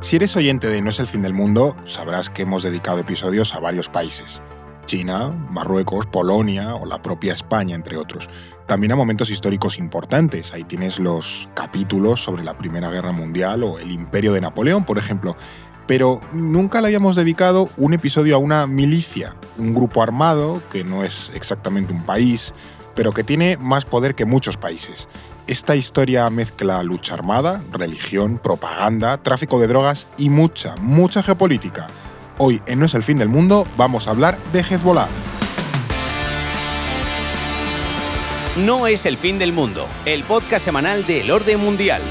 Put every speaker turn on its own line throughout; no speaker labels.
Si eres oyente de No es el fin del mundo, sabrás que hemos dedicado episodios a varios países. China, Marruecos, Polonia o la propia España, entre otros. También a momentos históricos importantes. Ahí tienes los capítulos sobre la Primera Guerra Mundial o el Imperio de Napoleón, por ejemplo. Pero nunca le habíamos dedicado un episodio a una milicia, un grupo armado que no es exactamente un país, pero que tiene más poder que muchos países. Esta historia mezcla lucha armada, religión, propaganda, tráfico de drogas y mucha, mucha geopolítica. Hoy en No es el fin del mundo vamos a hablar de Hezbollah.
No es el fin del mundo, el podcast semanal del orden mundial.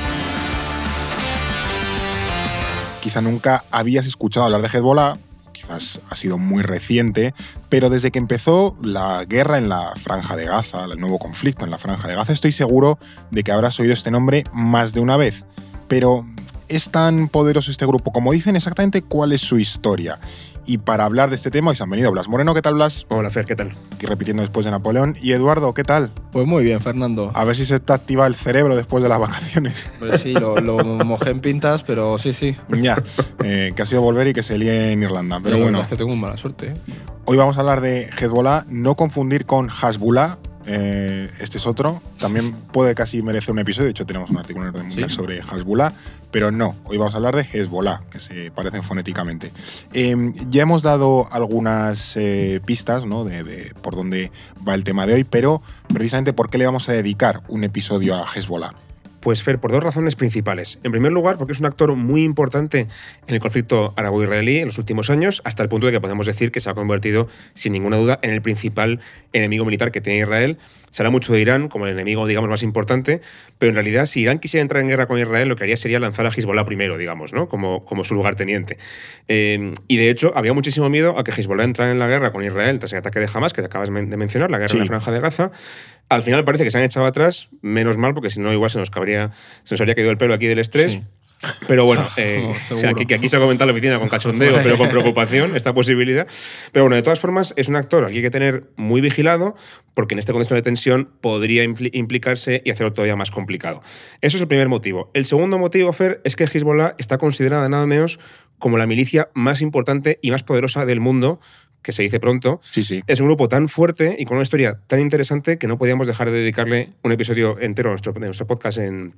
Quizá nunca habías escuchado hablar de Hezbollah, ha sido muy reciente, pero desde que empezó la guerra en la Franja de Gaza, el nuevo conflicto en la Franja de Gaza, estoy seguro de que habrás oído este nombre más de una vez. Pero es tan poderoso este grupo como dicen exactamente cuál es su historia. Y para hablar de este tema, hoy se han venido Blas Moreno. ¿Qué tal, Blas?
Hola, Fer, ¿qué tal?
Aquí repitiendo después de Napoleón. Y Eduardo, ¿qué tal?
Pues muy bien, Fernando.
A ver si se te activa el cerebro después de las vacaciones.
Pues sí, lo, mojé en pintas, pero sí, sí.
Ya, eh, que ha sido volver y que se líe en Irlanda. Pero bueno.
Es que tengo mala suerte. ¿eh?
Hoy vamos a hablar de Hezbollah, no confundir con Hasbullah, eh, este es otro. También puede casi merecer un episodio. De hecho, tenemos un artículo en el mundial sobre Hezbollah. Pero no, hoy vamos a hablar de Hezbollah, que se parecen fonéticamente. Em, ya hemos dado algunas eh, pistas ¿no? de, por dónde va el tema de hoy, pero precisamente por qué le vamos a dedicar un episodio a Hezbollah.
Pues Fer, por dos razones principales. En primer lugar, porque es un actor muy importante en el conflicto árabo-israelí en los últimos años, hasta el punto de que podemos decir que se ha convertido, sin ninguna duda, en el principal enemigo militar que tiene Israel. Se habla mucho de Irán como el enemigo, digamos, más importante, pero en realidad, si Irán quisiera entrar en guerra con Israel, lo que haría sería lanzar a Hezbollah primero, digamos, ¿no? Como, como su lugarteniente. Eh, y de hecho, había muchísimo miedo a que Hezbollah entrara en la guerra con Israel tras el ataque de Hamas, que acabas de mencionar, la guerra en la Franja de Gaza. Al final parece que se han echado atrás, menos mal, porque si no, igual se nos, cabría, se nos habría caído el pelo aquí del estrés. Pero bueno, eh, que aquí, se ha comentado en la oficina con cachondeo, pero con preocupación, esta posibilidad. Pero bueno, de todas formas, es un actor al que hay que tener muy vigilado, porque en este contexto de tensión podría implicarse y hacerlo todavía más complicado. Eso es el primer motivo. El segundo motivo, Fer, es que Hezbollah está considerada nada menos como la milicia más importante y más poderosa del mundo que se dice pronto,
sí, sí.
es un grupo tan fuerte y con una historia tan interesante que no podíamos dejar de dedicarle un episodio entero a nuestro, de nuestro podcast en,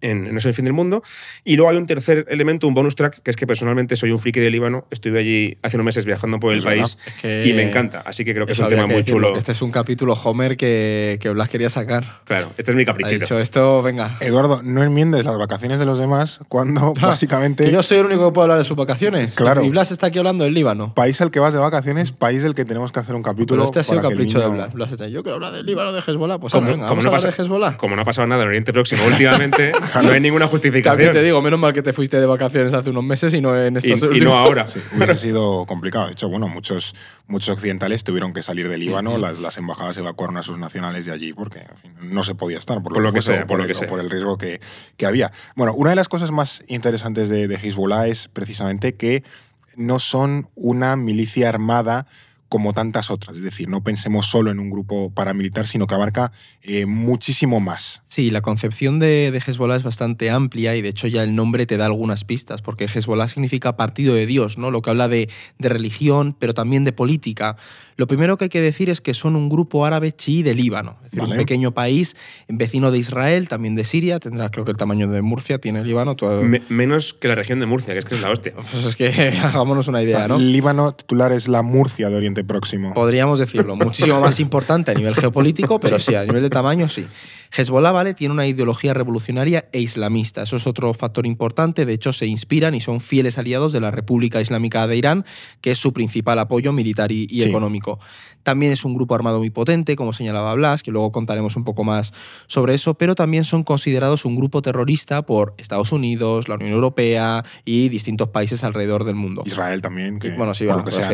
en No es el fin del mundo. Y luego hay un tercer elemento, un bonus track, que es que personalmente soy un friki de Líbano. Estuve allí hace unos meses viajando por el país y me encanta. Así que creo que es un tema muy chulo.
Este es un capítulo Homer que, que Blas quería sacar.
Claro, este es mi caprichito.
Ha dicho esto, venga.
Eduardo, no enmiendes las vacaciones de los demás cuando básicamente.
Que yo soy el único que puede hablar de sus vacaciones.
Claro.
Y Blas está aquí hablando del Líbano.
País al que vas de vacaciones, país del que tenemos que hacer un capítulo.
Pero este ha sido capricho de Blas. Blas yo quiero hablar del Líbano, de Hezbollah. Pues como, vamos no a hablar de Hezbollah.
Como no ha pasado nada en Oriente Próximo últimamente, no hay ninguna justicia
te digo, menos mal que te fuiste de vacaciones hace unos meses y no en estos
Y, y no ahora.
Sí, hubiera sido complicado. De hecho, bueno, muchos, muchos occidentales tuvieron que salir del Líbano, las, las, embajadas evacuaron a sus nacionales de allí porque no se podía estar, por, lo, que, sea, por, el, por el riesgo que, que, había. Bueno, una de las cosas más interesantes de, de Hezbollah es precisamente que no son una milicia armada como tantas otras. Es decir, no pensemos solo en un grupo paramilitar, sino que abarca eh, muchísimo más.
Sí, la concepción de, de, Hezbollah es bastante amplia y de hecho ya el nombre te da algunas pistas, porque Hezbollah significa partido de Dios, ¿no? lo que habla de, de religión, pero también de política. Lo primero que hay que decir es que son un grupo árabe chií de Líbano, es decir, un pequeño país vecino de Israel, también de Siria, tendrá creo que el tamaño de Murcia, tiene Líbano. Todo...
menos que la región de Murcia, que es que es la hostia.
Pues es que hagámonos una idea, ¿no?
Líbano titular es la Murcia de Oriente Próximo.
Podríamos decirlo, muchísimo más importante a nivel geopolítico, pero sí, a nivel de tamaño sí. Hezbollah, ¿vale? Tiene una ideología revolucionaria e islamista. Eso es otro factor importante. De hecho, se inspiran y son fieles aliados de la República Islámica de Irán, que es su principal apoyo militar y, económico. También es un grupo armado muy potente, como señalaba Blas, que luego contaremos un poco más sobre eso, pero también son considerados un grupo terrorista por Estados Unidos, la Unión Europea y distintos países alrededor del mundo.
Israel también, que
bueno, sí,
lo que sea,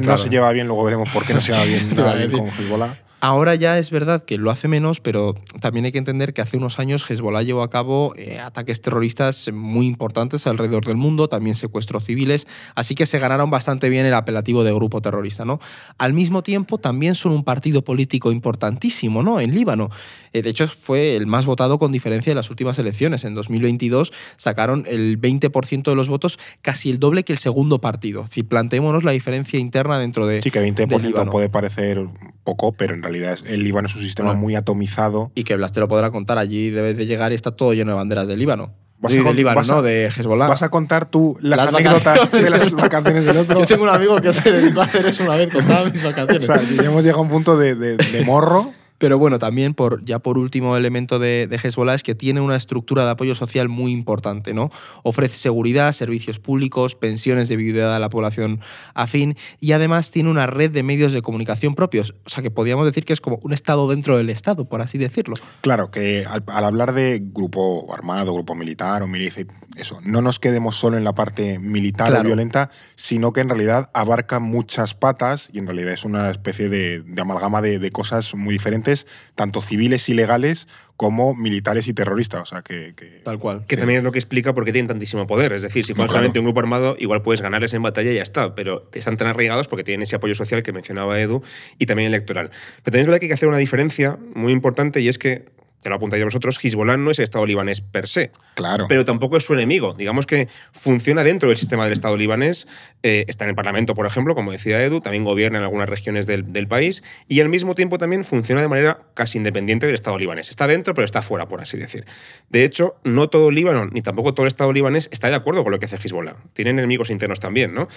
no, se lleva bien, luego veremos por qué no se lleva bien, con Hezbollah.
Ahora ya es verdad que lo hace menos, pero también hay que entender que hace unos años Hezbollah llevó a cabo eh, ataques terroristas muy importantes alrededor del mundo, también secuestros civiles, así que se ganaron bastante bien el apelativo de grupo terrorista. ¿no? Al mismo tiempo, también son un partido político importantísimo ¿no? en Líbano. Eh, de hecho, fue el más votado con diferencia en las últimas elecciones. En 2022 sacaron el 20% de los votos, casi el doble que el segundo partido. Si planteémonos la diferencia interna dentro de.
Sí, que 20%
Líbano.
puede parecer poco, pero en realidad el Líbano es un sistema
Bueno.
muy atomizado.
Y que Blas te lo podrá contar, allí debe de llegar y está todo lleno de banderas de Líbano.
Vas
Sí,
a
de
con-
Líbano,
vas a-
no, de Hezbollah.
¿Vas a contar tú las,
Las
anécdotas de las vacaciones del otro?
Yo tengo un amigo que se dedicó a hacer eso una vez, contaba mis
O
vacaciones.
sea, que ya hemos llegado a un punto de, de- de morro.
Pero bueno, también por, ya por último elemento de, de Hezbollah es que tiene una estructura de apoyo social muy importante, ¿no? Ofrece seguridad, servicios públicos, pensiones de viudedad a la población afín y además tiene una red de medios de comunicación propios. O sea que podríamos decir que es como un Estado dentro del Estado, por así decirlo.
Claro, que al, al hablar de grupo armado, grupo militar o milicia, eso, no nos quedemos solo en la parte militar
Claro.
o violenta, sino que en realidad abarca muchas patas y en realidad es una especie de, de amalgama de, de cosas muy diferentes, tanto civiles y legales como militares y terroristas. O sea, que, que-
Tal cual.
Que
Sí.
también es lo que explica por qué tienen tantísimo poder. Es decir, si
No,
fuera
claro.
solamente un grupo armado, igual puedes ganarles en batalla y ya está. Pero están tan arraigados porque tienen ese apoyo social que mencionaba Edu y también electoral. Pero también es verdad que hay que hacer una diferencia muy importante y es que, ya lo apuntáis vosotros, Hezbollah no es el Estado libanés per se.
claro.
pero tampoco es su enemigo. Digamos que funciona dentro del sistema del Estado libanés, eh, está en el Parlamento, por ejemplo, como decía Edu, también gobierna en algunas regiones del, del país y al mismo tiempo también funciona de manera casi independiente del Estado libanés. Está dentro, pero está fuera, por así decir. De hecho, no todo Líbano, ni tampoco todo el Estado libanés está de acuerdo con lo que hace Hezbollah. Tienen enemigos internos también, ¿no?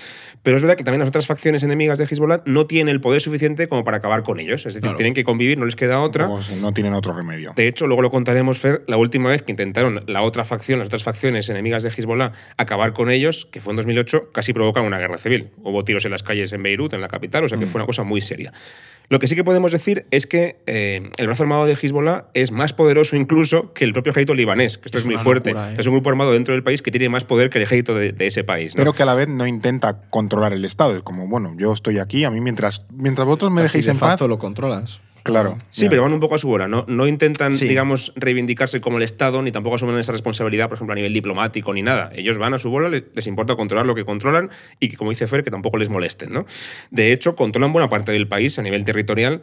Pero es verdad que también las otras facciones enemigas de Hezbollah no tienen el poder suficiente como para acabar con ellos. Es decir,
Claro.
tienen que convivir, no les queda otra.
Como si no tienen otro remedio.
De hecho, luego lo contaremos, Fer, la última vez que intentaron la otra facción, las otras facciones enemigas de Hezbollah, acabar con ellos, que fue en 2008, casi provocan una guerra civil. Hubo tiros en las calles en Beirut, en la capital, o sea que
Mm.
fue una cosa muy seria. Lo que sí que podemos decir es que eh, el brazo armado de Hezbollah es más poderoso incluso que el propio ejército libanés, que esto es,
Es
muy fuerte.
locura, ¿eh?
Es un grupo armado dentro del país que tiene más poder que el ejército de, de ese país. ¿no?
Pero que a la vez no intenta controlar el Estado. Es como, bueno, yo estoy aquí, a mí mientras, mientras vosotros me
Así
dejéis
de
en paz.
facto lo controlas.
Claro.
Sí, pero van un poco a su bola. No, no intentan,
Sí.
digamos, reivindicarse como el Estado, ni tampoco asumen esa responsabilidad, por ejemplo, a nivel diplomático, ni nada. Ellos van a su bola, le- les importa controlar lo que controlan y que, como dice Fer, que tampoco les molesten. ¿no? De hecho, controlan buena parte del país a nivel territorial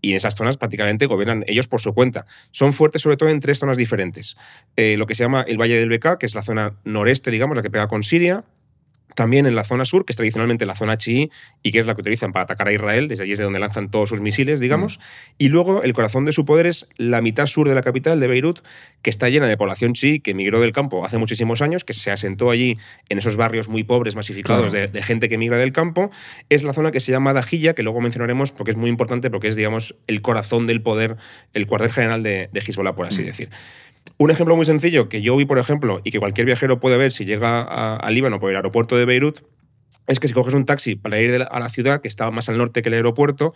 y en esas zonas prácticamente gobiernan ellos por su cuenta. Son fuertes sobre todo en tres zonas diferentes. Eh, lo que se llama el Valle del Bekaa, que es la zona noreste, digamos, la que pega con Siria. También en la zona sur, que es tradicionalmente la zona chií y que es la que utilizan para atacar a Israel, desde allí es de donde lanzan todos sus misiles, digamos. Y luego el corazón de su poder es la mitad sur de la capital, de Beirut, que está llena de población chií que emigró del campo hace muchísimos años, que se asentó allí en esos barrios muy pobres, masificados
Claro.
de, de gente que emigra del campo. Es la zona que se llama Dajilla, que luego mencionaremos porque es muy importante, porque es, digamos, el corazón del poder, el cuartel general de, de Hezbollah, por así
Mm.
decir. Un ejemplo muy sencillo que yo vi, por ejemplo, y que cualquier viajero puede ver si llega a, a Líbano por el aeropuerto de Beirut, es que si coges un taxi para ir a la ciudad, que está más al norte que el aeropuerto,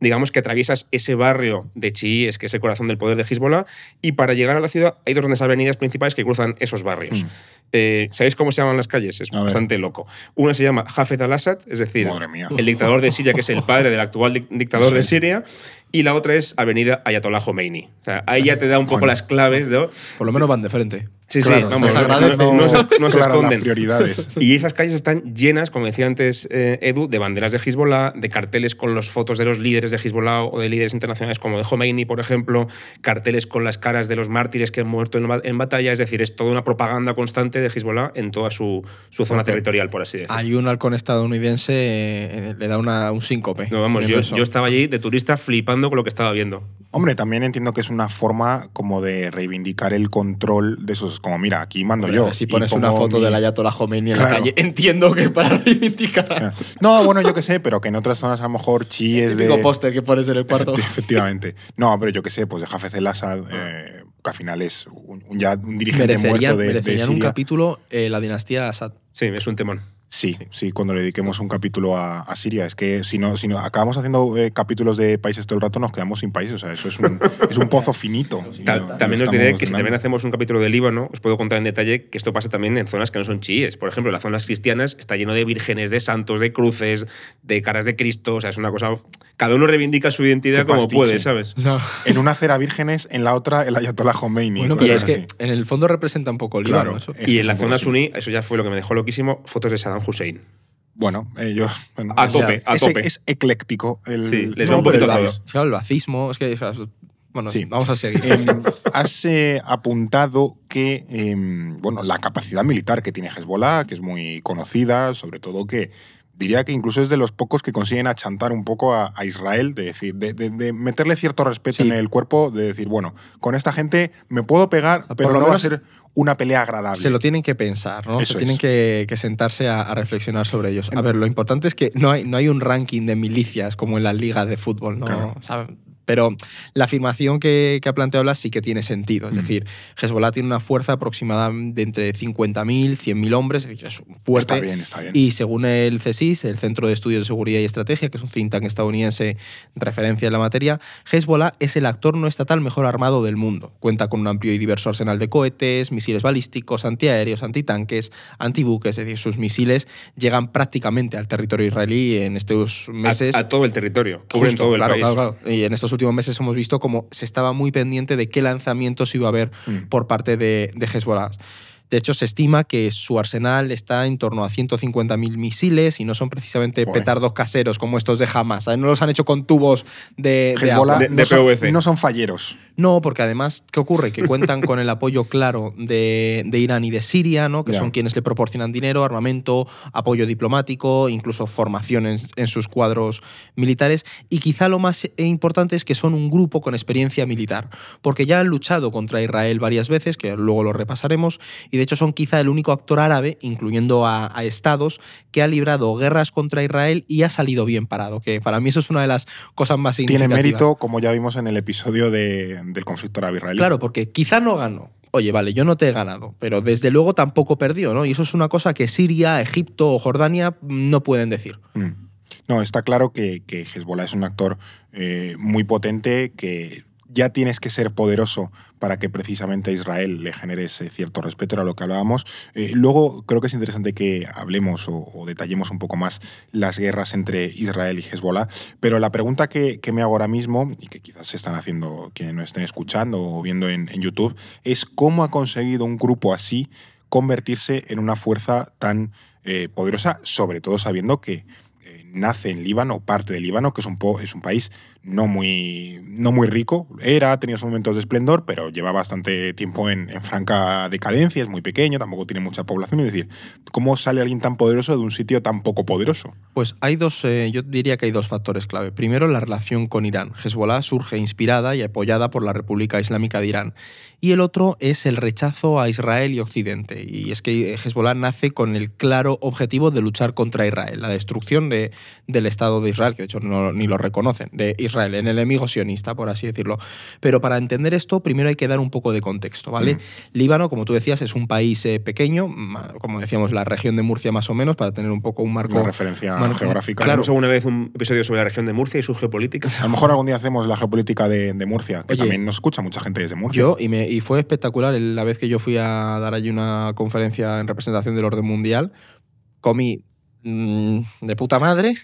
digamos que atraviesas ese barrio de chiíes, que es el corazón del poder de Hezbollah, y para llegar a la ciudad hay dos grandes avenidas principales que cruzan esos barrios.
Mm.
Eh, ¿Sabéis cómo se llaman las calles? Es
A ver.
bastante loco. Una se llama Hafez al-Assad, es decir, el dictador de Siria, que es el padre del actual dic- dictador de. Siria, y la otra es Avenida Ayatollah Khomeini. O sea, ahí ya te da un poco
Bueno.
las claves, ¿no?
Por lo menos van de frente.
Sí,
Claro,
sí, vamos, no, no- no se- esconden.
prioridades.
Y esas calles están llenas, como decía antes eh, Edu, de banderas de Hezbollah, de carteles con las fotos de los líderes de Hezbollah o de líderes internacionales como de Khomeini, por ejemplo, carteles con las caras de los mártires que han muerto en, ba- en batalla. Es decir, es toda una propaganda constante de Hezbollah en toda su, su zona territorial, por así decirlo.
Hay un halcón estadounidense, eh, le da una- un síncope.
No, vamos, yo, yo estaba allí de turista flipando con lo que estaba viendo.
Hombre, también entiendo que es una forma como de reivindicar el control de esos. Como, mira, aquí mando
Hombre,
yo.
Si pones una foto
mi-
del Ayatollah Khomeini en
Claro.
la calle, entiendo que para reivindicar.
No, bueno, yo qué sé, pero que en otras zonas a lo mejor chi es
El
de.
póster que pones en el cuarto.
Efectivamente. No, pero yo qué sé, pues de Hafez el Assad, eh, que al final es un, un- ya un dirigente
merecerían
muerto de, de
merecerían un
Siria.
capítulo eh, la dinastía Assad.
Sí, es un temón.
Sí, sí, cuando le dediquemos un capítulo a, a Siria. Es que si no, si no acabamos haciendo eh, capítulos de países todo el rato, nos quedamos sin países. O sea, eso es un, es un pozo finito.
Ta- también os diré que si también hacemos un capítulo de Líbano, os puedo contar en detalle que esto pasa también en zonas que no son chiíes. Por ejemplo, las zonas cristianas está lleno de vírgenes, de santos, de cruces, de caras de Cristo. O sea, es una cosa. Cada uno reivindica su identidad
Qué
como
pastiche.
puede, ¿sabes?
En una acera vírgenes, en la otra el Ayatollah Khomeini.
Bueno, pero es que
así.
en el fondo representa un poco el Líbano.
Claro,
eso.
y en la zona suní, eso ya fue lo que me dejó loquísimo, fotos de Saddam Hussein.
Bueno, eh, yo. bueno,
A
es-
tope, a
es,
tope.
es ecléctico. El,
Sí, les
No,
va un poquito
el,
todo.
claro, el bacismo, es que. o sea, bueno,
Sí.
vamos a seguir.
Em, has eh, apuntado que em, bueno, la capacidad militar que tiene Hezbollah, que es muy conocida, sobre todo que diría que incluso es de los pocos que consiguen achantar un poco a, a Israel, de decir, de, de- de meterle cierto respeto
Sí.
en el cuerpo, de decir, bueno, con esta gente me puedo pegar,
por
pero no va a ser una pelea agradable.
Se lo tienen que pensar, ¿no?
Eso
Se tienen que, que sentarse a, a reflexionar sobre ellos. A ver, lo importante es que no hay, no hay un ranking de milicias como en las ligas de fútbol, ¿no?
Claro.
O sea, pero la afirmación que, que ha planteado Blas sí que tiene sentido. Es
Mm.
decir, Hezbollah tiene una fuerza aproximada de entre 50.000, 100.000 hombres, es decir, es fuerte.
Está bien, está bien.
Y según el CSIS, el Centro de Estudios de Seguridad y Estrategia, que es un think tank estadounidense referencia en la materia, Hezbollah es el actor no estatal mejor armado del mundo. Cuenta con un amplio y diverso arsenal de cohetes, misiles balísticos, antiaéreos, antitanques, antibuques, es decir, sus misiles llegan prácticamente al territorio israelí en estos meses.
A, a todo el territorio, cubren todo el
claro,
país.
claro, claro. Y en estos últimos meses hemos visto como se estaba muy pendiente de qué lanzamientos iba a haber
Mm.
por parte de, de Hezbollah. De hecho, se estima que su arsenal está en torno a 150.000 misiles y no son precisamente
Joder.
petardos caseros como estos de Hamas. ¿sabes? No los han hecho con tubos de, de
Hezbollah
agua.
de-
no, son,
PVC.
no son falleros.
No, porque además, ¿qué ocurre? Que cuentan con el apoyo claro de, de Irán y de Siria, ¿no? que son quienes le proporcionan dinero, armamento, apoyo diplomático, incluso formación en, en sus cuadros militares. Y quizá lo más eh, importante es que son un grupo con experiencia militar, porque ya han luchado contra Israel varias veces, que luego lo repasaremos, y de hecho son quizá el único actor árabe, incluyendo a, a estados, que ha librado guerras contra Israel y ha salido bien parado, que para mí eso es una de las cosas más
Tiene mérito, como ya vimos en el episodio de- del conflicto árabe-israelí.
Claro, porque quizá no ganó. Oye, vale, yo no te he ganado, pero desde luego tampoco perdió, ¿no? Y eso es una cosa que Siria, Egipto o Jordania no pueden decir.
Mm. No, está claro que, que Hezbollah es un actor eh, muy potente, que ya tienes que ser poderoso para que precisamente a Israel le genere ese cierto respeto, era lo que hablábamos. Eh, luego creo que es interesante que hablemos o, detallemos un poco más las guerras entre Israel y Hezbollah, pero la pregunta que, me hago ahora mismo, y que quizás se están haciendo quienes nos estén escuchando o viendo en, YouTube, es cómo ha conseguido un grupo así convertirse en una fuerza tan eh, poderosa, sobre todo sabiendo que nace en Líbano, parte de Líbano, que es un, es un país no muy, no muy rico. Era, tenido sus momentos de esplendor, pero lleva bastante tiempo en, en franca decadencia, es muy pequeño, tampoco tiene mucha población. Es decir, ¿cómo sale alguien tan poderoso de un sitio tan poco poderoso?
Pues hay dos, eh, yo diría que hay dos factores clave. Primero, la relación con Irán. Hezbollah surge inspirada y apoyada por la República Islámica de Irán. Y el otro es el rechazo a Israel y Occidente. Y es que Hezbollah nace con el claro objetivo de luchar contra Israel, la destrucción de, del Estado de Israel, que de hecho no, ni lo reconocen, de Israel, el enemigo sionista, por así decirlo. Pero para entender esto, primero hay que dar un poco de contexto, ¿vale?
Mm.
Líbano, como tú decías, es un país eh, pequeño, como decíamos, la región de Murcia más o menos, para tener un poco un marco
Una referencia geográfica.
claro.
Haremos alguna vez un episodio sobre la región de Murcia y su geopolítica.
A lo mejor algún día hacemos la geopolítica de, de Murcia, que
Oye,
también nos escucha mucha gente desde Murcia.
Yo, y, me, y fue espectacular la vez que yo fui a dar allí una conferencia en representación del orden mundial, comí mm, de puta madre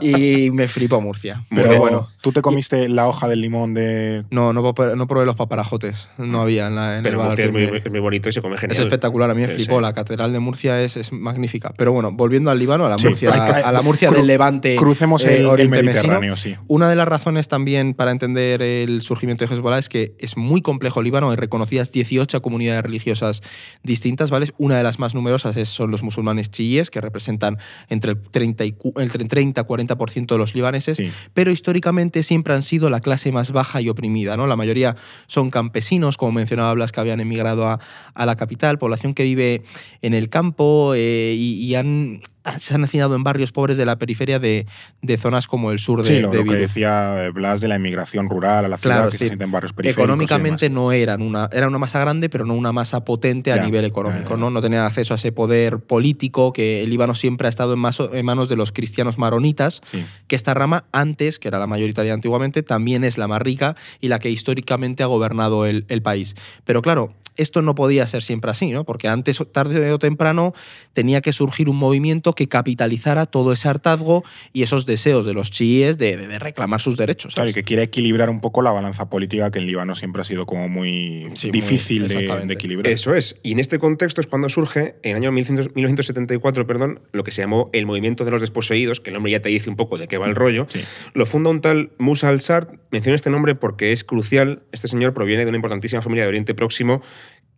y me flipó Murcia.
Pero
bueno,
tú te comiste la hoja del limón de...
no, no, probé- no probé los paparajotes, no había en, la, en
Pero
el
Murcia es muy, es muy bonito y se come genial.
Es espectacular, a mí me
Sí,
flipó.
sí.
La catedral de Murcia es, es magnífica. Pero bueno, volviendo al Líbano, a la
Sí,
Murcia,
hay que-
a la Murcia
cru-
del Levante.
Crucemos
eh,
el, el
Mesino.
Mediterráneo, sí.
Una de las razones también para entender el surgimiento de Hezbollah es que es muy complejo Líbano. Hay reconocidas 18 comunidades religiosas distintas, ¿vale? Una de las más numerosas es- son los musulmanes chiíes, que representan entre el 30 y el 30 y 40% de los libaneses,
Sí.
pero históricamente siempre han sido la clase más baja y oprimida, ¿no? La mayoría son campesinos, como mencionaba Blas, que habían emigrado a, a la capital, población que vive en el campo eh, y, y han se han hacinado en barrios pobres de la periferia de, de zonas como el sur de,
Sí, lo,
de
lo que decía eh, Blas de la inmigración rural a la ciudad,
Claro,
que
sí.
se sienten en barrios periféricos.
Económicamente no eran una, era una masa grande, pero no una masa potente a
Ya,
nivel económico.
ya.
¿no? no tenían acceso a ese poder político que el Líbano siempre ha estado en, maso- en manos de los cristianos maronitas,
Sí.
que esta rama antes, que era la mayoritaria antiguamente, también es la más rica y la que históricamente ha gobernado el, el país. Pero claro, esto no podía ser siempre así, ¿no? porque antes, tarde o temprano, tenía que surgir un movimiento que capitalizara todo ese hartazgo y esos deseos de los chiíes de, de- de reclamar sus derechos.
Claro, y que quiere equilibrar un poco la balanza política que en Líbano siempre ha sido como muy
Sí, muy-
difícil de, equilibrar.
Eso es. Y en este contexto es cuando surge, en el año 1900 1974, perdón, lo que se llamó el movimiento de los desposeídos, que el nombre ya te dice un poco de qué va el rollo.
Sí.
Lo funda un tal Musa al-Sart. Menciono este nombre porque es crucial. Este señor proviene de una importantísima familia de Oriente Próximo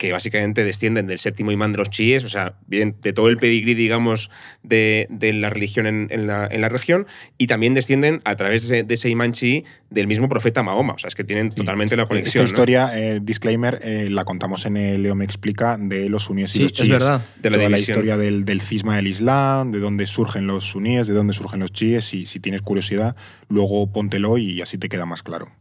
que básicamente descienden del séptimo imán de los chiíes, o sea, vienen de todo el pedigrí, digamos, de, de la religión en, en la, en la región, y también descienden a través de, de ese imán chií del mismo profeta Mahoma, o sea, es que tienen
Sí.
totalmente la
Esta
conexión. ¿no?
historia, eh, disclaimer, eh, la contamos en el Leo Me Explica de los suníes y
Sí,
los
es
chiíes.
verdad.
De la
Toda la historia del, del cisma del Islam, de dónde surgen los suníes, de dónde surgen los chiíes. Y si tienes curiosidad, luego póntelo y así te queda más claro.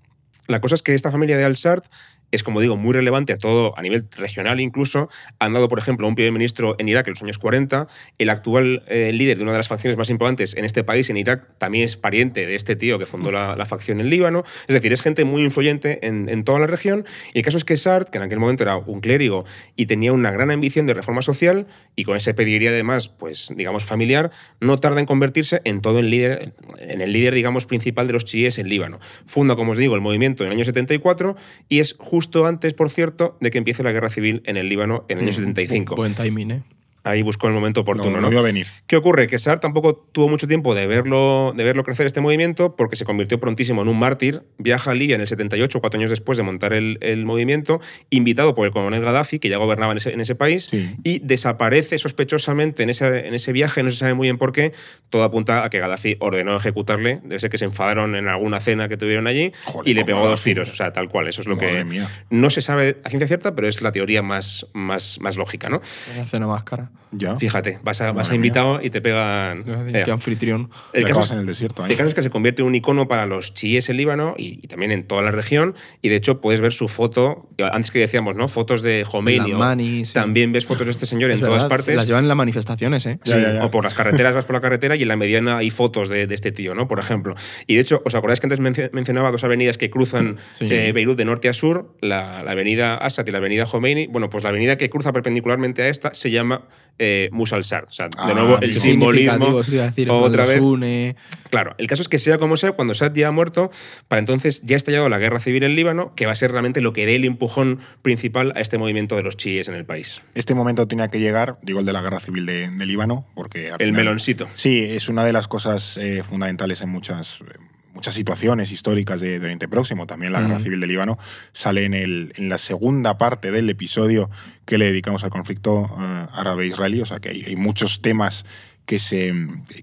La cosa es que esta familia de Al-Sart es, como digo, muy relevante a todo, a nivel regional incluso. Han dado, por ejemplo, un primer ministro en Irak en los años 40. El actual eh, líder de una de las facciones más importantes en este país, en Irak, también es pariente de este tío que fundó la, facción en Líbano. Es decir, es gente muy influyente en, en toda la región. Y el caso es que Sart, que en aquel momento era un clérigo y tenía una gran ambición de reforma social, y con ese pedigrí además, pues, digamos, familiar, no tarda en convertirse en todo el líder, en el líder, digamos, principal de los chiíes en Líbano. Funda, como os digo, el movimiento en el año 74 y es justo antes, por cierto, de que empiece la guerra civil en el Líbano en el año
Mm,
75.
Buen timing, ¿eh?
Ahí buscó el momento
No,
oportuno,
no venir.
¿Qué ocurre? Que Sar tampoco tuvo mucho tiempo de verlo, de verlo crecer este movimiento porque se convirtió prontísimo en un mártir. Viaja a Libia en el 78, cuatro años después de montar el, el movimiento, invitado por el coronel Gaddafi, que ya gobernaba en ese, en ese país,
Sí.
y desaparece sospechosamente en ese, en ese viaje, no se sabe muy bien por qué. Todo apunta a que Gaddafi ordenó ejecutarle, debe ser que se enfadaron en alguna cena que tuvieron allí
Joder,
y le pegó dos tiros, o sea, tal cual. Eso es lo
Madre
que
mía.
no se sabe a ciencia cierta, pero es la teoría más, más, más lógica, ¿no?
La cena más cara.
Ya.
Fíjate, vas a, vas a invitado y te pegan. Eh,
Qué anfitrión.
el caso, es,
en el desierto.
el
¿eh?
caso es que se convierte en un icono para los chiíes en Líbano y, y también en toda la región. Y de hecho puedes ver su foto, antes que decíamos, ¿no? Fotos de Khomeini. o-
Lamani, sí.
También ves fotos de este señor
Es
en todas partes.
Las llevan en las manifestaciones, ¿eh?
Sí,
ya, ya.
O por las carreteras vas por la carretera y en la mediana hay fotos de, de este tío, ¿no? Por ejemplo. Y de hecho, ¿os acordáis que antes mencio- mencionaba dos avenidas que cruzan
Sí.
eh, Beirut de norte a sur? La, la avenida Assad y la avenida Khomeini. Bueno, pues la avenida que cruza perpendicularmente a esta se llama eh, Musa al-Sard. O sea, de
Ah,
nuevo, el simbolismo.
decir,
otra vez.
une.
Claro, el caso es que sea como sea, cuando Assad ya ha muerto, para entonces ya ha estallado la guerra civil en Líbano, que va a ser realmente lo que dé el empujón principal a este movimiento de los chiíes en el país.
Este momento tenía que llegar, digo el de la guerra civil de, de Líbano, porque... al
El
final-
meloncito.
Sí, es una de las cosas eh, fundamentales en muchas, eh, muchas situaciones históricas de, de Oriente Próximo. También la Guerra. Civil de Líbano sale en, el, en la segunda parte del episodio que le dedicamos al conflicto eh, árabe-israelí. O sea que hay, hay muchos temas que se,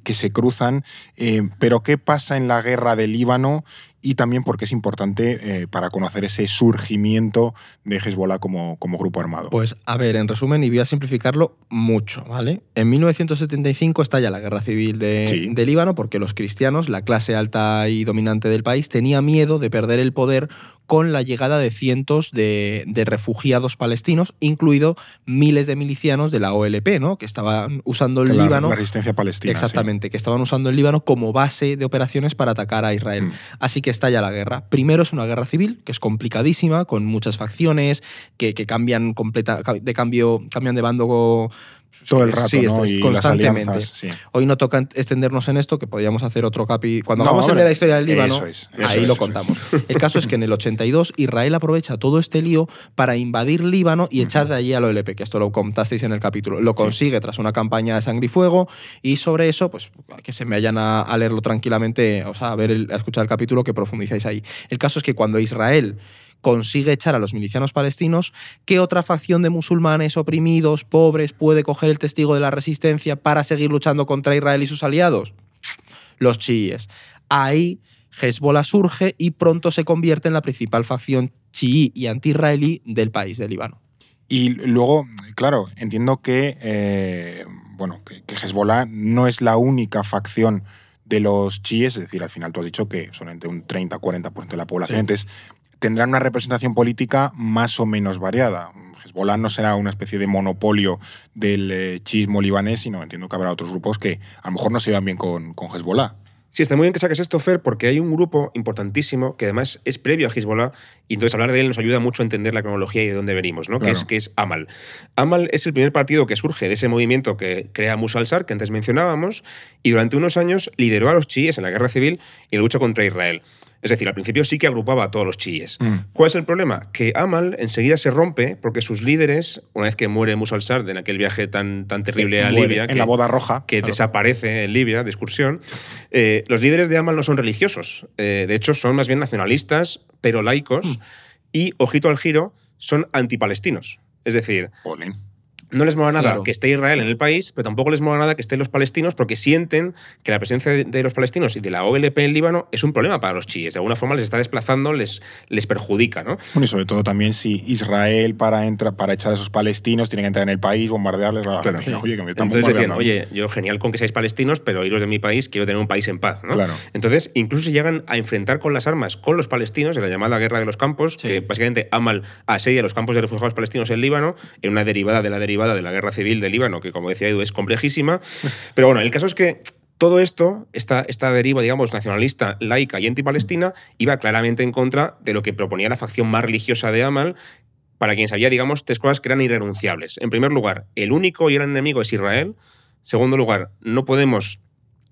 que se cruzan. Eh, pero ¿qué pasa en la guerra de Líbano? Y también porque es importante eh, para conocer ese surgimiento de Hezbollah como, como grupo armado.
Pues a ver, en resumen, y voy a simplificarlo mucho, ¿vale? En 1975 estalla la guerra civil de,
Sí.
de Líbano porque los cristianos, la clase alta y dominante del país, tenía miedo de perder el poder con la llegada de cientos de, de refugiados palestinos, incluido miles de milicianos de la OLP, ¿no? Que estaban usando el
la,
Líbano.
la resistencia palestina. sí.
Exactamente, que estaban usando el Líbano como base de operaciones para atacar a Israel.
Mm.
Así que estalla la guerra. Primero es una guerra civil, que es complicadísima, con muchas facciones, que, que cambian completa, de cambio, cambian de bando
Todo el rato,
Sí,
¿no?
es-
las
constantemente.
alianzas. Sí.
Hoy no toca extendernos en esto, que podríamos hacer otro capi. Cuando
No,
el
hombre,
de la historia del Líbano,
eso es, eso
ahí
es,
lo contamos. El caso es que en el 82 Israel aprovecha todo este lío para invadir Líbano y echar de allí al OLP, que esto lo contasteis en el capítulo. Lo consigue tras una campaña de sangre y fuego y sobre eso, pues que se me vayan a, a leerlo tranquilamente, o sea, a, ver el- a escuchar el capítulo que profundizáis ahí. El caso es que cuando Israel consigue echar a los milicianos palestinos, ¿qué otra facción de musulmanes oprimidos, pobres, puede coger el testigo de la resistencia para seguir luchando contra Israel y sus aliados? Los chiíes. Ahí Hezbollah surge y pronto se convierte en la principal facción chií y anti-israelí del país, del Líbano.
Y luego, claro, entiendo que, eh, bueno, que, que Hezbollah no es la única facción de los chiíes, es decir, al final tú has dicho que son entre un 30-40% de la población,
Sí.
entonces tendrán una representación política más o menos variada. Hezbollah no será una especie de monopolio del eh, chiismo libanés, sino entiendo que habrá otros grupos que a lo mejor no se llevan bien con, con Hezbollah.
Sí, está muy bien que saques esto, Fer, porque hay un grupo importantísimo que además es previo a Hezbollah y entonces hablar de él nos ayuda mucho a entender la cronología y de dónde venimos, ¿no? Que, es, que es Amal. Amal es el primer partido que surge de ese movimiento que crea Musa al-Sar, que antes mencionábamos, y durante unos años lideró a los chiíes en la guerra civil y la lucha contra Israel. Es decir, al principio sí que agrupaba a todos los chiíes.
Mm.
¿Cuál es el problema? Que Amal enseguida se rompe porque sus líderes, una vez que muere Musa al-Sar en aquel viaje tan, tan terrible a
Muere
Libia,
En
que-
la boda roja.
que
claro.
desaparece en Libia de excursión. Eh, los líderes de Amal no son religiosos. Eh, de hecho, son más bien nacionalistas, pero laicos. Y, ojito al giro, son antipalestinos. Es decir. No les mola nada
Claro.
que esté Israel en el país, pero tampoco les mola nada que estén los palestinos porque sienten que la presencia de, los palestinos y de la OLP en Líbano es un problema para los chiíes. De alguna forma les está desplazando, les, les perjudica. ¿no?
Bueno, y sobre todo también si Israel para, entra, para echar a esos palestinos tiene que entrar en el país, bombardearles, la
Claro.
gente, oye, que me están
Entonces decían, oye, yo genial con que seáis palestinos, pero iros de mi país, quiero tener un país en paz. ¿no?
Claro.
Entonces, incluso se llegan a enfrentar con las armas con los palestinos en la llamada Guerra de los Campos,
Sí.
que básicamente Amal asedia los campos de refugiados palestinos en Líbano, en una derivada de la de la Guerra Civil de Líbano, que como decía Edu es complejísima. Pero bueno, el caso es que todo esto, esta, esta deriva, digamos, nacionalista, laica y antipalestina, iba claramente en contra de lo que proponía la facción más religiosa de Amal, para quien sabía, digamos, tres cosas que eran irrenunciables. En primer lugar, el único y gran enemigo es Israel. Segundo lugar, no podemos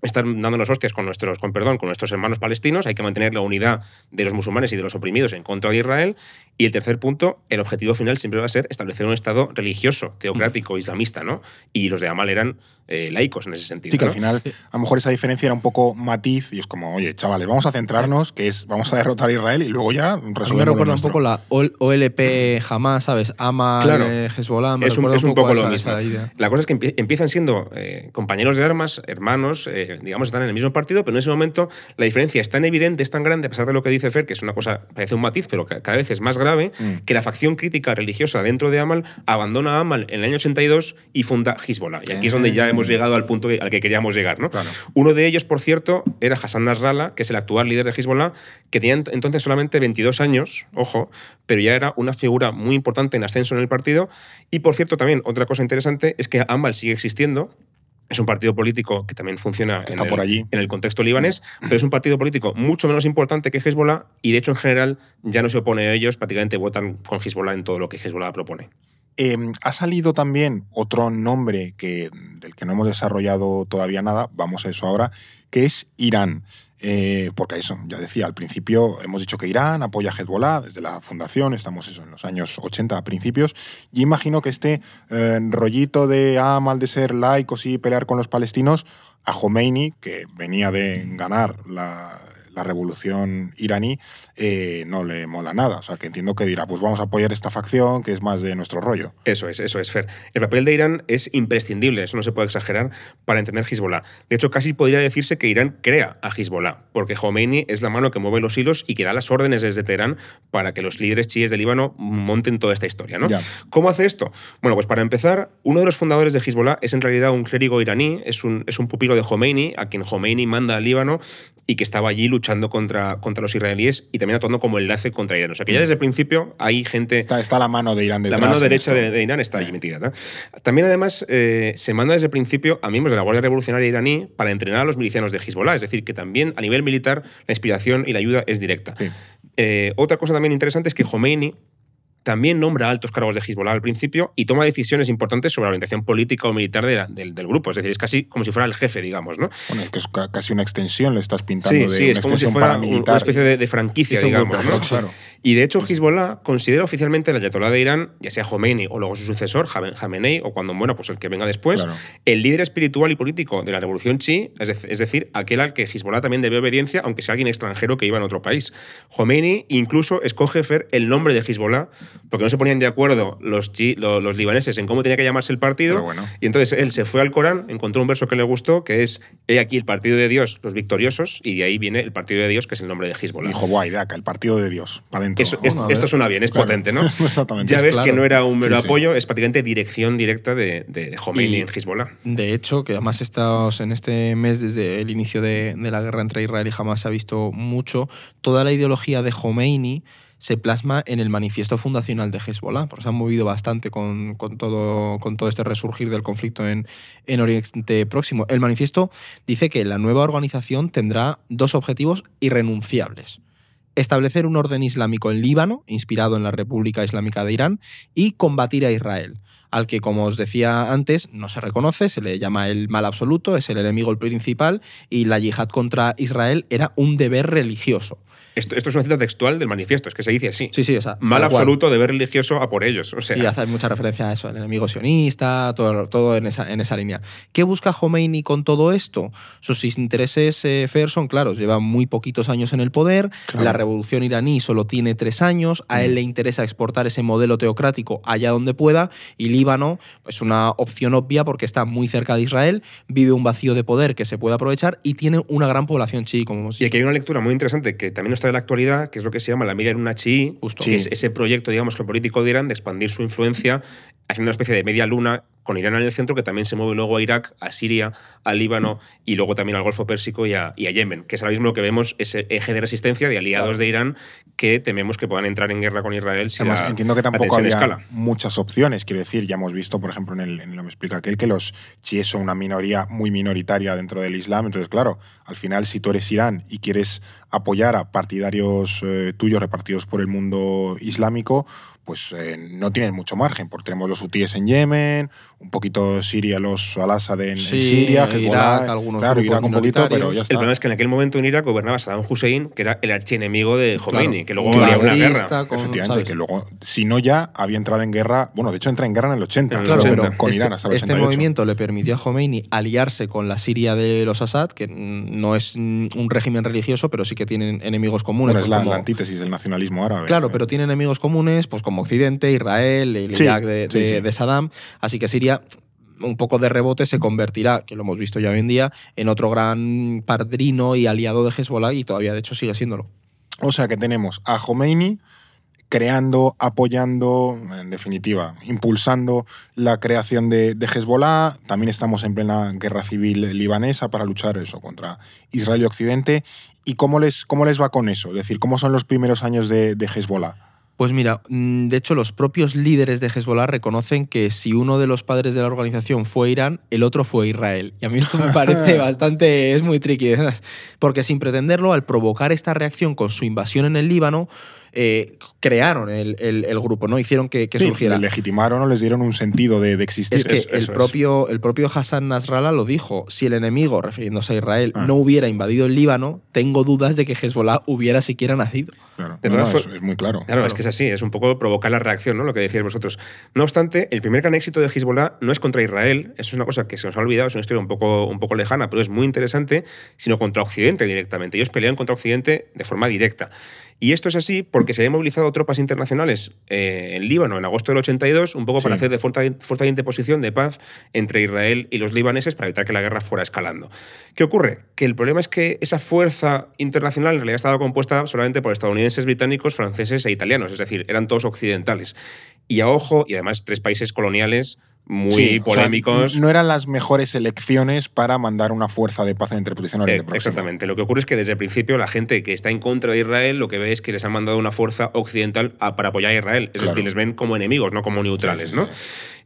estar dándonos hostias con nuestros, con perdón, con nuestros hermanos palestinos, hay que mantener la unidad de los musulmanes y de los oprimidos en contra de Israel. Y el tercer punto, el objetivo final siempre va a ser establecer un Estado religioso, teocrático, islamista, ¿no? Y los de Amal eran eh, laicos en ese sentido.
Sí, que
¿no?
al final, a lo mejor esa diferencia era un poco matiz y es como, oye, chavales, vamos a centrarnos, que es, vamos a derrotar a Israel y luego ya
mí me recuerda un poco la OL- OLP Hamas, ¿sabes? Ama,
Claro.
eh, Hezbollah, me
Es un- es un poco lo
esa-
mismo. La cosa es que empie- empiezan siendo eh, compañeros de armas, hermanos, eh, digamos, están en el mismo partido, pero en ese momento la diferencia es tan evidente, es tan grande, a pesar de lo que dice Fer, que es una cosa, parece un matiz, pero ca- cada vez es más grave,
Mm.
que la facción crítica religiosa dentro de Amal abandona a Amal en el año 82 y funda Hezbollah. Y aquí es donde ya
Ah.
hemos llegado al punto que- al que queríamos llegar. ¿no?
Claro.
Uno de ellos, por cierto, era Hassan Nasrallah, que es el actual líder de Hezbollah, que tenía ent- entonces solamente 22 años, ojo, pero ya era una figura muy importante en ascenso en el partido. Y por cierto, también otra cosa interesante es que Amal sigue existiendo. Es un partido político que también funciona
Que está
en,
por
el,
allí.
en el contexto libanés, pero es un partido político mucho menos importante que Hezbollah y de hecho en general ya no se opone a ellos, prácticamente votan con Hezbollah en todo lo que Hezbollah propone.
Eh, ha salido también otro nombre que, del que no hemos desarrollado todavía nada, vamos a eso ahora, que es Irán. Eh, porque eso, ya decía, al principio hemos dicho que Irán apoya a Hezbollah desde la fundación, estamos eso en los años 80 a principios, y imagino que este eh, rollito de ah, mal de ser laicos y pelear con los palestinos, a Khomeini, que venía de ganar la, la revolución iraní, eh, no le mola nada. O sea, que entiendo que dirá, pues vamos a apoyar esta facción que es más de nuestro rollo.
Eso es, eso es, Fer. El papel de Irán es imprescindible, eso no se puede exagerar, para entender Hezbollah. De hecho, casi podría decirse que Irán crea a Hezbollah, porque Khomeini es la mano que mueve los hilos y que da las órdenes desde Teherán para que los líderes chiíes del Líbano monten toda esta historia. ¿no?
Ya.
¿Cómo hace esto? Bueno, pues para empezar, uno de los fundadores de Hezbollah es en realidad un clérigo iraní, es un, es un pupilo de Khomeini, a quien Khomeini manda al Líbano y que estaba allí luchando contra, contra los israelíes y también actuando como enlace contra Irán. O sea que ya desde el principio hay gente
Está, está la mano de Irán
la
detrás.
mano
en
derecha de, de Irán está ahí metida. ¿no? También, además, eh, se manda desde el principio a miembros de la Guardia Revolucionaria iraní para entrenar a los milicianos de Hezbollah. Es decir, que también a nivel militar la inspiración y la ayuda es directa.
Sí.
Eh, otra cosa también interesante es que Khomeini también nombra altos cargos de Hezbollah al principio y toma decisiones importantes sobre la orientación política o militar de la- del, del grupo. Es decir, es casi como si fuera el jefe, digamos. ¿no?
Bueno, es que es ca- casi una extensión, le estás pintando
Sí,
de
sí,
una
es como si fuera
paramilitar.
una especie de, de franquicia, digamos. ¿no?
Claro.
Y de hecho, Hezbollah considera oficialmente el ayatolá de Irán, ya sea Khomeini o luego su sucesor, Jame- Jamenei, o cuando, bueno, pues el que venga después,
Claro.
el líder espiritual y político de la revolución chi, es decir, aquel al que Hezbollah también debe obediencia, aunque sea alguien extranjero que iba en otro país. Khomeini incluso escoge Fer el nombre de Hezbollah porque no se ponían de acuerdo los, los libaneses en cómo tenía que llamarse el partido.
Bueno.
Y entonces él se fue al Corán, encontró un verso que le gustó, que es He aquí el partido de Dios, los victoriosos, y de ahí viene el partido de Dios, que es el nombre de Hezbollah.
Dijo, guay, Daca, el partido de Dios. Para adentro.
Eso- es- esto suena bien, es
Claro.
potente, ¿no?
Exactamente.
Ya ves
claro.
que no era un mero
Sí, sí.
apoyo, es prácticamente dirección directa de, de Khomeini
Y-
en Hezbollah.
De hecho, que además estamos en este mes, desde el inicio de, de la guerra entre Israel y Hamas, se ha visto mucho, toda la ideología de Khomeini se plasma en el manifiesto fundacional de Hezbollah, porque se han movido bastante con, con todo, con todo este resurgir del conflicto en, en Oriente Próximo. El manifiesto dice que la nueva organización tendrá dos objetivos irrenunciables. Establecer un orden islámico en Líbano, inspirado en la República Islámica de Irán, y combatir a Israel al que, como os decía antes, no se reconoce, se le llama el mal absoluto, es el enemigo principal, y la yihad contra Israel era un deber religioso.
Esto, esto es una cita textual del manifiesto, es que se dice así.
Sí, sí, o sea,
Mal absoluto, deber religioso a por ellos. O sea,
Y hace mucha referencia a eso, al enemigo sionista, todo, todo en, esa, en esa línea. ¿Qué busca Khomeini con todo esto? Sus intereses, eh, Fer, son claros. Lleva muy poquitos años en el poder,
Claro.
la revolución iraní solo tiene tres años, a él
Mm.
le interesa exportar ese modelo teocrático allá donde pueda, y Líbano es una opción obvia porque está muy cerca de Israel, vive un vacío de poder que se puede aprovechar y tiene una gran población chií, como hemos
Y aquí hay una lectura muy interesante que también nos trae la actualidad, que es lo que se llama la mira en una
Justo.
que
Sí.
es ese proyecto, digamos, geopolítico de Irán de expandir su influencia haciendo una especie de media luna con Irán en el centro, que también se mueve luego a Irak, a Siria, a Líbano y luego también al Golfo Pérsico y a, y a Yemen, que es ahora mismo lo que vemos, ese eje de resistencia de aliados
Claro.
de Irán que tememos que puedan entrar en guerra con Israel si
Además,
la-
entiendo que tampoco había
escala.
muchas opciones. Quiero decir, ya hemos visto, por ejemplo, en el, en lo me explica aquel, que los chiíes son una minoría muy minoritaria dentro del Islam. Entonces, claro, al final, si tú eres Irán y quieres apoyar a partidarios eh, tuyos repartidos por el mundo islámico, pues eh, no tienes mucho margen, porque tenemos los hutíes en Yemen, un poquito Siria, los al-Assad en, Siria,
Irak,
Hezbollah,
algunos
claro, Irak un poquito, pero ya está.
El problema es que en aquel momento en Irak gobernaba Saddam Hussein, que era el archienemigo de Khomeini,
Claro.
que luego había una guerra.
con-
Efectivamente,
¿sabes?
que luego, si no ya, había entrado en guerra, bueno, de hecho entra en guerra en el 80,
En el
luego
80.
con, con
este,
Irán hasta el
este
88.
movimiento le permitió a Khomeini aliarse con la Siria de los Assad, que no es mm, un régimen religioso, pero sí que tienen enemigos comunes.
Bueno, es
pues
la,
como-
la antítesis del nacionalismo árabe.
Claro, pero tiene enemigos comunes, pues como Occidente, Israel, el
Sí,
Irak de,
sí,
de-
sí.
de Saddam. Así que Siria, un poco de rebote, se convertirá, que lo hemos visto ya hoy en día, en otro gran padrino y aliado de Hezbollah, y todavía de hecho sigue siéndolo.
O sea que tenemos a Khomeini creando, apoyando, en definitiva, impulsando la creación de, Hezbollah. También estamos en plena guerra civil libanesa para luchar eso contra Israel y Occidente. ¿Y cómo les, cómo les va con eso? Es decir, ¿cómo son los primeros años de Hezbollah?
Pues mira, mm, de hecho los propios líderes de Hezbollah reconocen que si uno de los padres de la organización fue Irán, el otro fue Israel. Y a mí esto me parece bastante, es muy tricky, porque sin pretenderlo, al provocar esta reacción con su invasión en el Líbano, eh, crearon el, el- el grupo, ¿no? Hicieron que, que
Sí,
surgiera.
le legitimaron o les dieron un sentido de, de existir.
Es que
Eso-
el,
eso es.
propio, el propio Hassan Nasrallah lo dijo. Si el enemigo, refiriéndose a Israel,
Ah.
no hubiera invadido el Líbano, tengo dudas de que Hezbollah hubiera siquiera nacido.
Claro, no, no, es, es muy claro.
Claro, es que es así, es un poco provocar la reacción, ¿no? Lo que decíais vosotros. No obstante, el primer gran éxito de Hezbollah no es contra Israel, eso es una cosa que se nos ha olvidado, es una historia un poco, un poco lejana, pero es muy interesante, sino contra Occidente directamente. Ellos pelean contra Occidente de forma directa. Y esto es así porque se habían movilizado tropas internacionales eh, en Líbano en agosto del 82, un poco para hacer de fuerza, fuerza de interposición de paz entre Israel y los libaneses para evitar que la guerra fuera escalando. ¿Qué ocurre? Que el problema es que esa fuerza internacional en realidad estaba compuesta solamente por estadounidenses, británicos, franceses e italianos, es decir, eran todos occidentales. Y a ojo, y además tres países coloniales muy
Sí, o sea,
polémicos.
no eran las mejores elecciones para mandar una fuerza de paz en interposición
Eh,
Oriente Próximo.
exactamente. Lo que ocurre es que desde el principio la gente que está en contra de Israel lo que ve es que les han mandado una fuerza occidental a- para apoyar a Israel. Es
Claro.
decir, les ven como enemigos, no como neutrales,
Sí, sí,
¿no?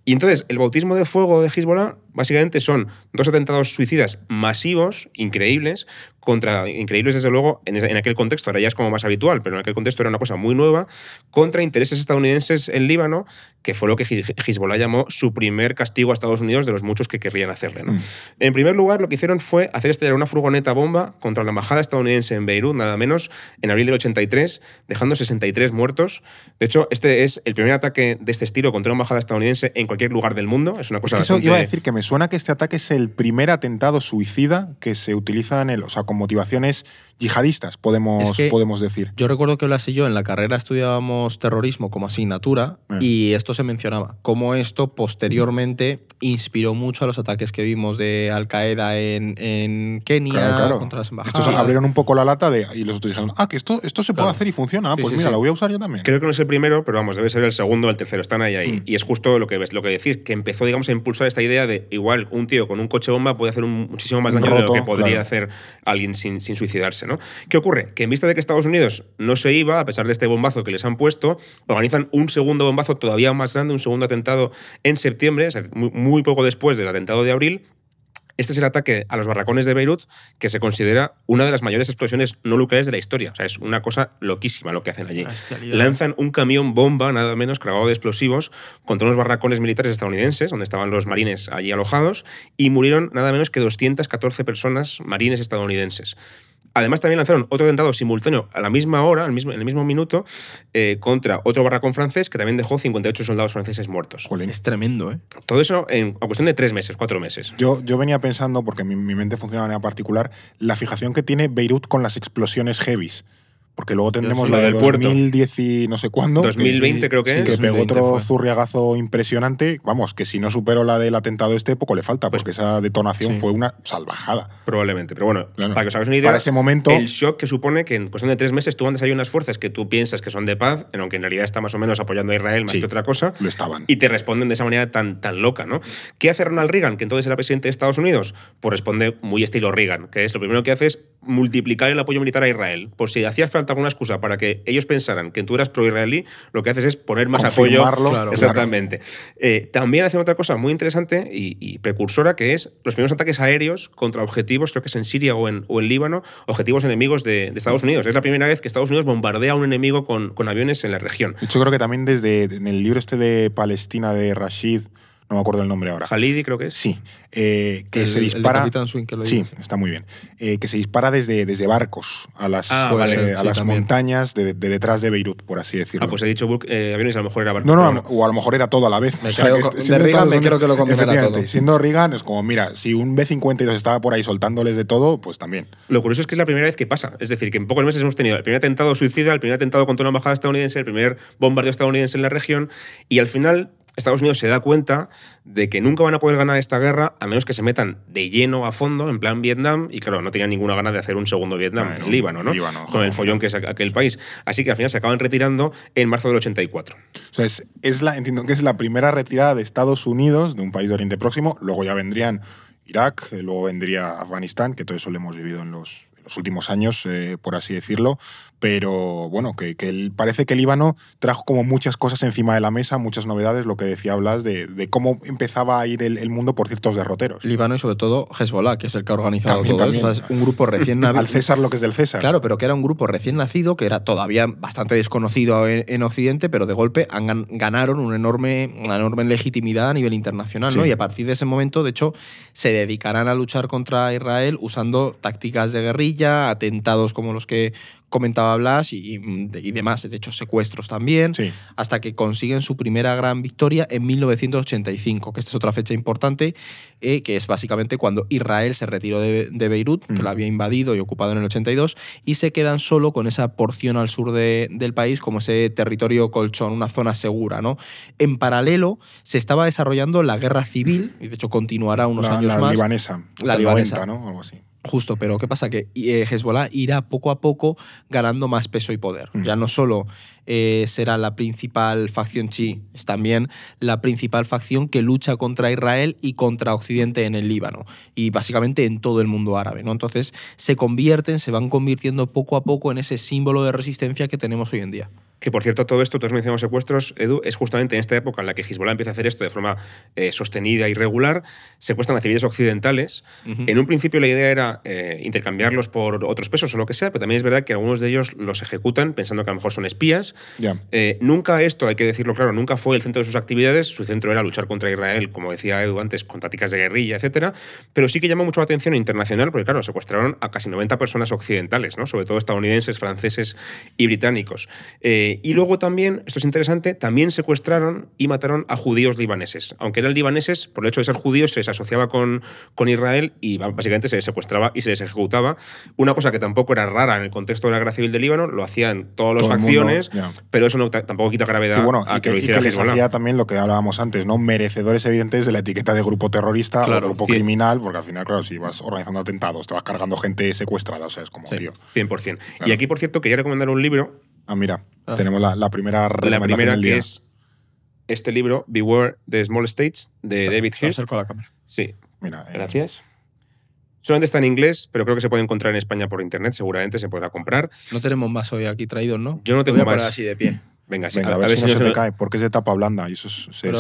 Y entonces, el bautismo de fuego de Hezbollah básicamente son dos atentados suicidas masivos, increíbles, contra, increíbles desde luego en, en aquel contexto, ahora ya es como más habitual, pero en aquel contexto era una cosa muy nueva, contra intereses estadounidenses en Líbano, que fue lo que Hezbollah llamó su primer castigo a Estados Unidos de los muchos que querrían hacerle. ¿no?
Mm.
En primer lugar, lo que hicieron fue hacer estallar una furgoneta bomba contra la embajada estadounidense en Beirut, nada menos, en abril del 83, dejando 63 muertos. De hecho, este es el primer ataque de este estilo contra una embajada estadounidense en cualquier lugar del mundo. Es una
Es
cosa
que eso
bastante-
iba a decir que me suena que este ataque es el primer atentado suicida que se utiliza en el, o sea, con motivaciones, yihadistas, podemos,
Es que-
podemos decir.
Yo recuerdo que Blas y yo en la carrera estudiábamos terrorismo como asignatura
Eh.
y esto se mencionaba, cómo esto posteriormente inspiró mucho a los ataques que vimos de Al Qaeda en, en Kenia
Claro, claro.
contra las embajadas.
Estos abrieron un poco la lata de, y los otros dijeron, ah, que esto, esto se puede
Claro.
hacer y funciona.
Sí,
pues
sí,
mira,
sí.
la voy a usar yo también.
Creo que no es el primero, pero vamos, debe ser el segundo o el tercero. Están ahí, ahí.
Mm.
Y es justo lo que ves, lo que decís, que empezó, digamos, a impulsar esta idea de igual un tío con un coche bomba puede hacer un- muchísimo más daño de lo que podría
claro.
hacer alguien sin, sin suicidarse, ¿no? ¿Qué ocurre? Que en vista de que Estados Unidos no se iba, a pesar de este bombazo que les han puesto, organizan un segundo bombazo todavía más grande, un segundo atentado en septiembre, o sea, muy, muy poco después del atentado de abril. Este es el ataque a los barracones de Beirut, que se considera una de las mayores explosiones no nucleares de la historia. O sea, es una cosa loquísima lo que hacen allí. Lanzan un camión bomba, nada menos, cargado de explosivos, contra unos barracones militares estadounidenses, donde estaban los marines allí alojados, y murieron nada menos que 214 personas marines estadounidenses. Además, también lanzaron otro atentado simultáneo a la misma hora, al mismo, en el mismo minuto, eh, contra otro barracón francés que también dejó 58 soldados franceses muertos.
Jolín.
Es tremendo, ¿eh?
Todo eso en a cuestión de tres meses, cuatro meses.
Yo, yo venía pensando, porque mi, mi mente funciona de manera particular, la fijación que tiene Beirut con las explosiones heavies. Porque luego tendremos la de
del puerto.
2010 y no sé cuándo. que-
2020 creo que
sí,
es.
que pegó
2020
otro
fue.
zurriagazo impresionante. Vamos, que si no superó la del atentado este, poco le falta,
Pues-
porque esa detonación
sí.
fue una salvajada.
Probablemente. Pero bueno,
Claro.
para que os hagáis una idea,
Para ese momento,
el shock que supone que en cuestión de tres meses tú andas ahí unas fuerzas que tú piensas que son de paz, aunque en realidad está más o menos apoyando a Israel más
Sí.
que otra cosa,
lo estaban.
y te responden de esa manera tan, tan loca, ¿no? ¿Qué hace Ronald Reagan, que entonces era presidente de Estados Unidos? Pues responde muy estilo Reagan, que es lo primero que hace es multiplicar el apoyo militar a Israel. Por si hacía falta alguna excusa para que ellos pensaran que tú eras pro-israelí, lo que haces es poner más apoyo.
Claro.
Exactamente. Eh, también hacen otra cosa muy interesante y, y precursora, que es los primeros ataques aéreos contra objetivos, creo que es en Siria o en, o en Líbano, objetivos enemigos de, de Estados Unidos. Es la primera vez que Estados Unidos bombardea a un enemigo con, con aviones en la región.
De hecho, creo que también desde en el libro este de Palestina de Rashid, no me acuerdo el nombre ahora.
Halidi creo que es.
Sí, eh, que
El-
se dispara.
Capitán Swing que lo
Sí, está muy bien. Eh, que se dispara desde, desde barcos a las,
Ah,
eh, a las
también.
montañas de, de detrás de Beirut, por así decirlo.
Ah, pues he dicho eh, aviones, a lo mejor era barco.
no, no,
pero
o a lo mejor era todo a la vez.
Me
O sea,
creo
que
de
siendo
Reagan me creo que lo combinará todo.
Siendo Reagan, es como, mira, si un B-52 estaba por ahí soltándoles de todo, pues también.
Lo curioso es que es la primera vez que pasa. Es decir, que en pocos meses hemos tenido el primer atentado suicida, el primer atentado contra una embajada estadounidense, el primer bombardeo estadounidense en la región, y al final Estados Unidos se da cuenta de que nunca van a poder ganar esta guerra a menos que se metan de lleno a fondo, en plan Vietnam, y claro, no tenían ninguna gana de hacer un segundo Vietnam
Ah,
en
no,
Líbano, ¿no?
Líbano,
Con el follón que es aquel país. Así que al final se acaban retirando en marzo del 84.
O sea, es, es la, entiendo que es la primera retirada de Estados Unidos de un país de Oriente Próximo. Luego ya vendrían Irak, eh, luego vendría Afganistán, que todo eso lo hemos vivido en los, en los últimos años, eh, por así decirlo. Pero bueno, que, que el- parece que el Líbano trajo como muchas cosas encima de la mesa, muchas novedades, lo que decía Blas, de, de cómo empezaba a ir el, el mundo por ciertos derroteros.
Líbano y sobre todo Hezbollah, que es el que ha organizado
También,
todo
también.
eso. O sea, es un grupo recién nacido.
Al César lo que es del César.
Claro, pero que era un grupo recién nacido, que era todavía bastante desconocido en, en Occidente, pero de golpe han ganaron una enorme, una enorme legitimidad a nivel internacional, ¿no? Y a partir de ese momento, de hecho, se dedicarán a luchar contra Israel usando tácticas de guerrilla, atentados como los que comentaba Blas y, y demás, de hecho, secuestros también
Sí.
hasta que consiguen su primera gran victoria en 1985, que esta es otra fecha importante, eh, que es básicamente cuando Israel se retiró de, de Beirut, que
Mm.
la había invadido y ocupado en el 82, y se quedan solo con esa porción al sur de- del país como ese territorio colchón, una zona segura. ¿no? En paralelo, se estaba desarrollando la guerra civil, y de hecho continuará unos
la,
años
la
más.
libanesa.
La libanesa.
90, ¿no? Algo así.
Justo, pero ¿qué pasa? Que eh, Hezbollah irá poco a poco ganando más peso y poder.
Mm.
Ya no solo eh, será la principal facción chi, es también la principal facción que lucha contra Israel y contra Occidente en el Líbano y básicamente en todo el mundo árabe. ¿no? Entonces se convierten, se van convirtiendo poco a poco en ese símbolo de resistencia que tenemos hoy en día.
Que por cierto, todo esto, tú has mencionado secuestros, Edu, es justamente en esta época en la que Hezbollah empieza a hacer esto de forma eh, sostenida y regular. Secuestran a civiles occidentales. En un principio la idea era eh, intercambiarlos por otros pesos o lo que sea, pero también es verdad que algunos de ellos los ejecutan pensando que a lo mejor son espías. Eh, nunca esto, hay que decirlo claro, nunca fue el centro de sus actividades. Su centro era luchar contra Israel, como decía Edu antes, con tácticas de guerrilla, etcétera. Pero sí que llamó mucho la atención internacional porque, claro, secuestraron a casi 90 personas occidentales, ¿no? sobre todo estadounidenses, franceses y británicos. Eh, Eh, y luego también, esto es interesante, también secuestraron y mataron a judíos libaneses. Aunque eran libaneses, por el hecho de ser judíos, se les asociaba con, con Israel y básicamente se les secuestraba y se les ejecutaba. Una cosa que tampoco era rara en el contexto de la guerra civil del Líbano, lo hacían todas las
Todo el mundo,
facciones, pero eso no, tampoco quita gravedad
Sí, bueno,
a que,
que,
lo
y que les hacía también lo que hablábamos antes, ¿no? Merecedores evidentes de la etiqueta de grupo terrorista
Claro,
o grupo criminal, porque al final, claro, si vas organizando atentados, te vas cargando gente secuestrada, o sea, es como,
Sí.
tío.
100%. Y aquí, por cierto, quería recomendar un libro
Ah, mira,
Ah.
tenemos la, la primera
La primera
del
que es este libro, Beware the Small States, de David
Lo
Hirst.
acerco a la cámara.
Sí,
Mira, eh,
gracias. Solamente está en inglés, pero creo que se puede encontrar en España por internet, seguramente se podrá comprar.
No tenemos más hoy aquí traídos, ¿no?
Yo no
Te
tengo
voy a
más.
así de pie.
Venga, sí,
venga, a, ver, si no se te cae, porque es de tapa blanda y eso es- se,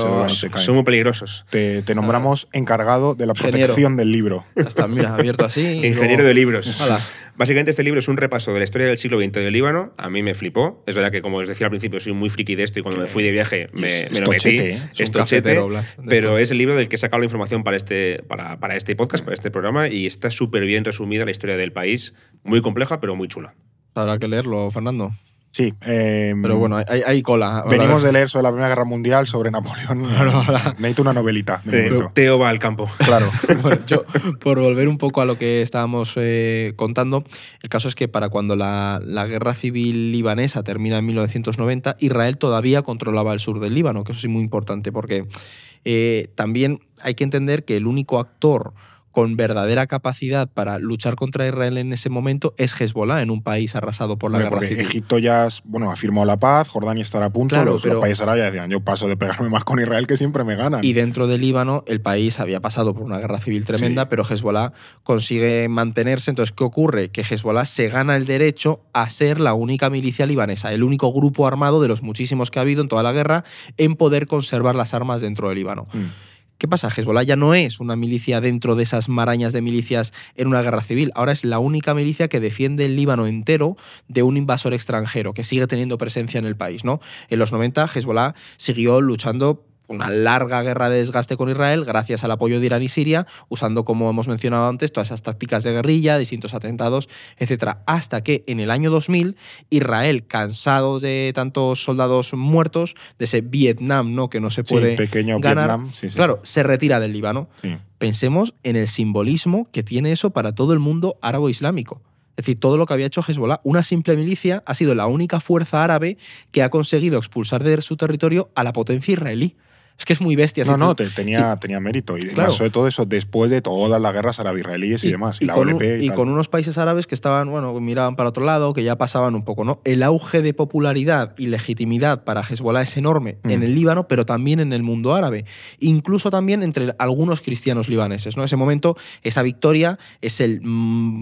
cae.
Son muy peligrosos.
Te, te nombramos encargado de la
Ingeniero.
protección del libro.
Está, mira, abierto así.
Ingeniero
luego-
de libros.
Hala.
Básicamente este libro es un repaso de la historia del siglo XX del Líbano. A mí me flipó. Es verdad que, como os decía al principio, soy muy friki de esto y cuando me fui de viaje me,
es-
me
es
lo metí.
tochete, ¿eh?
Es
tochete,
Blas,
pero es el libro del que he sacado la información para este, para, para este podcast, para este programa y está súper bien resumida la historia del país. Muy compleja, pero muy chula.
Habrá que leerlo, Fernando.
Sí. eh,
Pero bueno, hay, cola. Ahora-
venimos de leer sobre la Primera Guerra Mundial, sobre Napoleón.
Ahora.
Necesito una novelita.
Eh. Teo va al campo.
Claro.
Bueno, yo, por volver un poco a lo que estábamos eh, contando, el caso es que para cuando la, la guerra civil libanesa termina en 1990, Israel todavía controlaba el sur del Líbano, que eso sí es muy importante, porque eh, también hay que entender que el único actor con verdadera capacidad para luchar contra Israel en ese momento es Hezbollah, en un país arrasado por la
Hombre,
guerra
porque
civil.
Egipto ya bueno, ha firmado la paz, Jordania estará a punto,
Claro,
los, los
pero-
países árabes decían, yo paso de pegarme más con Israel que siempre me ganan.
Y dentro del Líbano, el país había pasado por una guerra civil tremenda,
Sí.
pero Hezbollah consigue mantenerse. Entonces, ¿qué ocurre? Que Hezbollah se gana el derecho a ser la única milicia libanesa, el único grupo armado de los muchísimos que ha habido en toda la guerra en poder conservar las armas dentro del Líbano.
Mm.
¿Qué pasa? Hezbollah ya no es una milicia dentro de esas marañas de milicias en una guerra civil. Ahora es la única milicia que defiende el Líbano entero de un invasor extranjero que sigue teniendo presencia en el país. ¿no? En los 90, Hezbollah siguió luchando una larga guerra de desgaste con Israel gracias al apoyo de Irán y Siria, usando, como hemos mencionado antes, todas esas tácticas de guerrilla, distintos atentados, etc. Hasta que en el año 2000, Israel, cansado de tantos soldados muertos, de ese Vietnam ¿no? que no se
Sí,
puede
pequeño
ganar,
Vietnam. Sí, sí.
Claro, se retira del Líbano.
Sí.
Pensemos en el simbolismo que tiene eso para todo el mundo árabe-islámico. Es decir, todo lo que había hecho Hezbollah, una simple milicia, ha sido la única fuerza árabe que ha conseguido expulsar de su territorio a la potencia israelí. Es que es muy bestia.
No, no, te- tenía, tenía mérito. Y
Claro.
más sobre todo eso después de todas las guerras árabe-israelíes y, demás. Y, la
con, un-
OLP y,
y
tal.
con unos países árabes que estaban, bueno, miraban para otro lado, que ya pasaban un poco, ¿no? El auge de popularidad y legitimidad para Hezbollah es enorme
Mm.
en el Líbano, pero también en el mundo árabe. Incluso también entre algunos cristianos libaneses, ¿no? Ese momento, esa victoria, es el mm,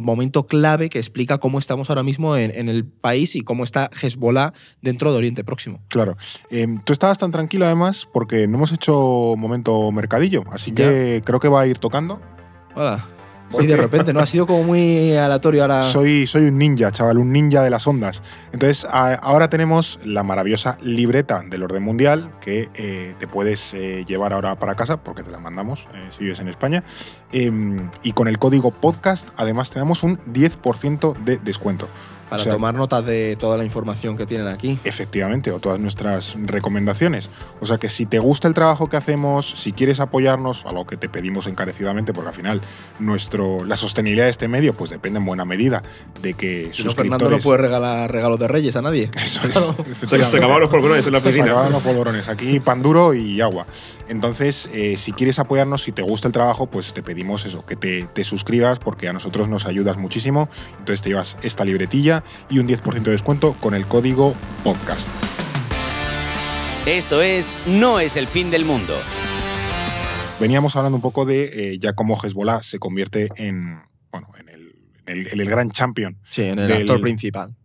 momento clave que explica cómo estamos ahora mismo en, en el país y cómo está Hezbollah dentro de Oriente Próximo.
Claro. Eh, tú estabas tan tranquilo además porque no hemos hecho momento mercadillo. Así que creo que va a ir tocando.
Hola.
¿Por
Sí, de repente, ¿no? Ha sido como muy aleatorio ahora.
Soy, soy un ninja, chaval, un ninja de las ondas. Entonces, a- ahora tenemos la maravillosa libreta del orden mundial que eh, te puedes eh, llevar ahora para casa porque te la mandamos eh, si vives en España. Em, y con el código podcast, además, tenemos un 10% de descuento.
Para
o sea-
tomar notas de toda la información que tienen aquí.
Efectivamente, o todas nuestras recomendaciones. O sea que si te gusta el trabajo que hacemos, si quieres apoyarnos, algo que te pedimos encarecidamente, porque al final nuestro, la sostenibilidad de este medio pues depende en buena medida de que
Si no,
suscriptores...
Fernando no puede regalar regalos de reyes a nadie.
Eso es.
Claro.
Se, se acabaron los polvorones en la
Se acaban
oficina.
los polvorones. Aquí pan duro y agua. Entonces, eh, si quieres apoyarnos, si te gusta el trabajo, pues te pedimos eso, que te, te suscribas porque a nosotros nos ayudas muchísimo. Entonces te llevas esta libretilla y un 10% de descuento con el código podcast.
Esto es No es el fin del mundo.
Veníamos hablando un poco de eh, ya cómo Hezbollah se convierte en, bueno, en, el, en el- en el gran champion
Sí, en el
Del-
actor principal.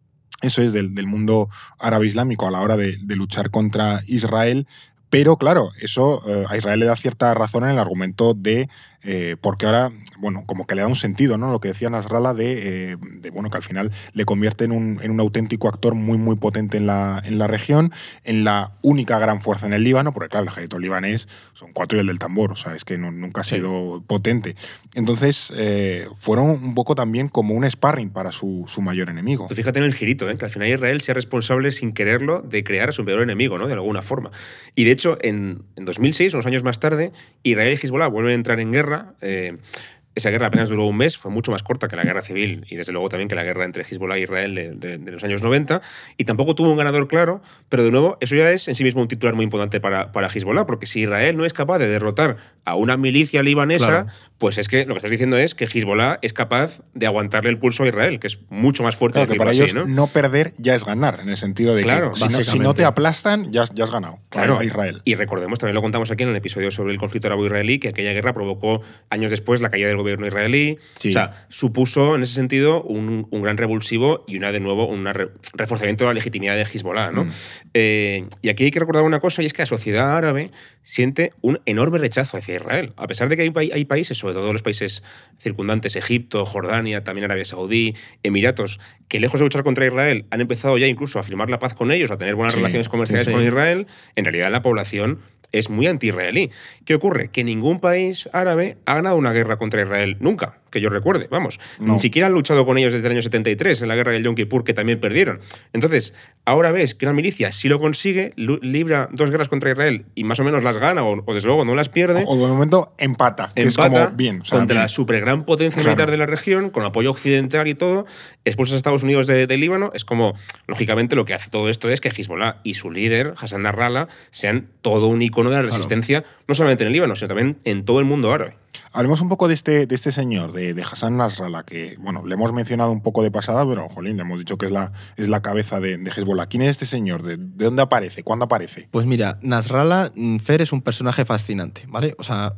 eso es del, del mundo árabe islámico a la hora de, de luchar contra Israel. Pero claro, eso eh, a Israel le da cierta razón en el argumento de eh, porque ahora, bueno, como que le da un sentido, ¿no? Lo que decía Nasrallah de, eh, de, bueno, que al final le convierte en un, en un, auténtico actor muy, muy potente en la, en la región, en la única gran fuerza en el Líbano, porque claro, el ejército libanés son cuatro y el del tambor, o sea, es que no, nunca ha sido sí. potente. Entonces, eh, fueron un poco también como un sparring para su, su mayor enemigo.
Fíjate en el girito, ¿eh? que al final Israel sea responsable sin quererlo de crear a su peor enemigo, ¿no? De alguna forma. Y de hecho, en, en 2006, unos años más tarde, Israel y Hezbollah vuelven a entrar en guerra. Eh, esa guerra apenas duró un mes, fue mucho más corta que la guerra civil y desde luego también que la guerra entre Hezbollah e Israel de, los años 90 y tampoco tuvo un ganador claro, pero de nuevo eso ya es en sí mismo un titular muy importante para, para Hezbollah, porque si Israel no es capaz de derrotar a una milicia libanesa, claro. pues es que lo que estás diciendo es que Hezbollah es capaz de aguantarle el pulso a Israel, que es mucho más fuerte
claro, que para así, ellos ¿no? ¿no? perder ya es ganar, en el sentido de
claro,
que si no, si no, te aplastan ya, ya has ganado
claro.
a Israel.
Y recordemos, también lo contamos aquí en el episodio sobre el conflicto arabo-israelí, que aquella guerra provocó años después la caída del gobierno israelí, Sí. O sea, supuso en ese sentido un, un, gran revulsivo y una de nuevo un re, reforzamiento de la legitimidad de Hezbollah. ¿no? Mm. Eh, y aquí hay que recordar una cosa, y es que la sociedad árabe siente un enorme rechazo hacia Israel. A pesar de que hay, hay países, sobre todo los países circundantes, Egipto, Jordania, también Arabia Saudí, Emiratos, que lejos de luchar contra Israel han empezado ya incluso a firmar la paz con ellos, a tener buenas sí, relaciones comerciales sí, sí. con Israel, en realidad la población es muy anti-israelí. ¿Qué ocurre? Que ningún país árabe ha ganado una guerra contra Israel nunca, que yo recuerde, vamos. No. Ni siquiera han luchado con ellos desde el año 73, en la guerra del Yom Kippur, que también perdieron. Entonces, ahora ves que una milicia, si lo consigue, libra dos guerras contra Israel y más o menos las gana, o, o desde luego no las pierde.
O, de momento empata, que
empata
es como bien. O sea,
contra
bien.
la super gran potencia claro. militar de la región, con apoyo occidental y todo, expulsas a Estados Unidos de, de, Líbano. Es como, lógicamente, lo que hace todo esto es que Hezbollah y su líder, Hassan Nasrallah, sean todo un icono de la resistencia, claro. no solamente en el Líbano, sino también en todo el mundo árabe.
Hablemos un poco de este, de este señor, de, de, Hassan Nasrallah, que, bueno, le hemos mencionado un poco de pasada, pero, jolín, le hemos dicho que es la, es la cabeza de, de Hezbollah. ¿Quién es este señor? ¿De, ¿De, dónde aparece? ¿Cuándo aparece?
Pues mira, Nasrallah mm, Fer es un personaje fascinante, ¿vale? O sea,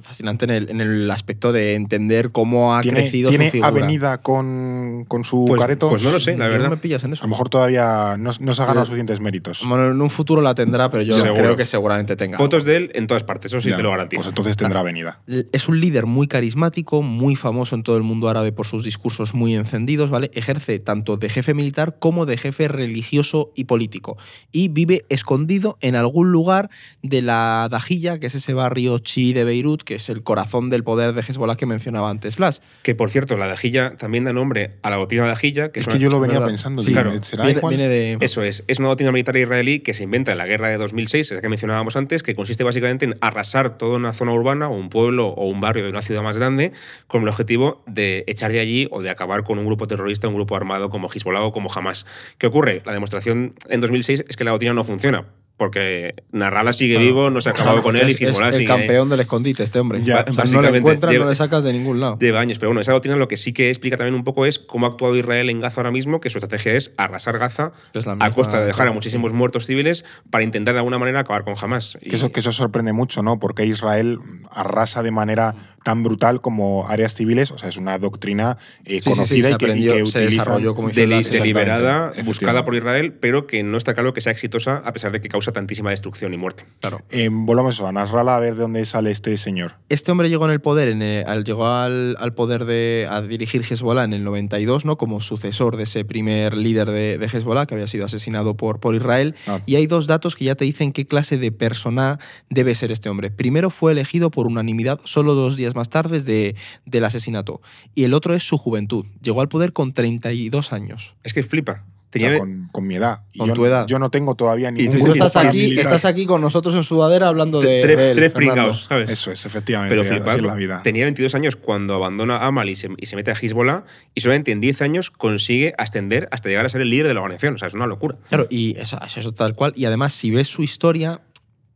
fascinante en el, en el, aspecto de entender cómo ha
¿Tiene,
crecido
¿tiene
su figura.
avenida con, con su
pues,
careto?
Pues no lo sé, la verdad.
Me pillas en eso.
A lo mejor todavía no, no se ha ganado suficientes méritos.
Bueno, en un futuro la tendrá, pero yo Seguro. creo que seguramente tenga.
Fotos de él en todas partes, eso sí
ya,
te lo garantizo.
Pues entonces tendrá avenida.
Es un líder muy carismático, muy famoso en todo el mundo árabe por sus discursos muy encendidos, ¿vale? Ejerce tanto de jefe militar como de jefe religioso y político. Y vive escondido en algún lugar de la Dajilla, que es ese barrio chií de Beirut, que es el corazón del poder de Hezbollah que mencionaba antes Blas.
Que por cierto, la dajilla también da nombre a la doctrina dajilla. Que
es,
es
que yo lo venía pensando.
Sí, claro.
Viene, viene, de...
Eso es. Es una doctrina militar israelí que se inventa en la guerra de 2006, esa que mencionábamos antes, que consiste básicamente en arrasar toda una zona urbana o un pueblo o un barrio de una ciudad más grande con el objetivo de echar de allí o de acabar con un grupo terrorista, un grupo armado como Hezbollah o como Hamas. ¿Qué ocurre? La demostración en 2006 es que la doctrina no funciona porque Narrala sigue claro. vivo, no se ha acabado claro, con él
es,
y Hezbollah
es el
sigue
campeón del escondite este hombre.
Ya,
o sea, no le encuentras, lleva, no le sacas de ningún lado.
Lleva años, pero bueno, esa doctrina lo que sí que explica también un poco es cómo ha actuado Israel en Gaza ahora mismo, que su estrategia es arrasar Gaza es a costa de dejar a muchísimos sí. muertos civiles para intentar de alguna manera acabar con Hamas.
Y... Que, eso, que eso sorprende mucho, ¿no? Porque Israel arrasa de manera tan brutal como áreas civiles, o sea, es una doctrina eh,
sí,
conocida
sí,
y que,
aprendió,
y que
se desarrolló como
deliberada, buscada por Israel, pero que no está claro que sea exitosa a pesar de que causa tantísima destrucción y muerte.
Claro. Eh, volvamos a Nasrallah a ver de dónde sale este señor.
Este hombre llegó en el poder, en el, llegó al, al, poder de a dirigir Hezbollah en el 92, ¿no? Como sucesor de ese primer líder de, de Hezbollah que había sido asesinado por, por Israel. Ah. Y hay dos datos que ya te dicen qué clase de persona debe ser este hombre. Primero fue elegido por unanimidad solo dos días más tarde de, del asesinato. Y el otro es su juventud. Llegó al poder con 32 años.
Es que flipa.
Tenía... O sea, con, con, mi edad. Y
con
yo,
tu edad.
Yo no tengo todavía ningún
y tú estás aquí, estás aquí con nosotros en sudadera hablando de.
Tres,
de él,
tres pringados, ¿sabes?
Eso es, efectivamente.
Pero flipar,
la vida.
Tenía 22 años cuando abandona a Amal y se, y se mete a Hezbollah y solamente en 10 años consigue ascender hasta llegar a ser el líder de la organización. O sea, es una locura.
Claro, y eso, eso tal cual. Y además, si ves su historia,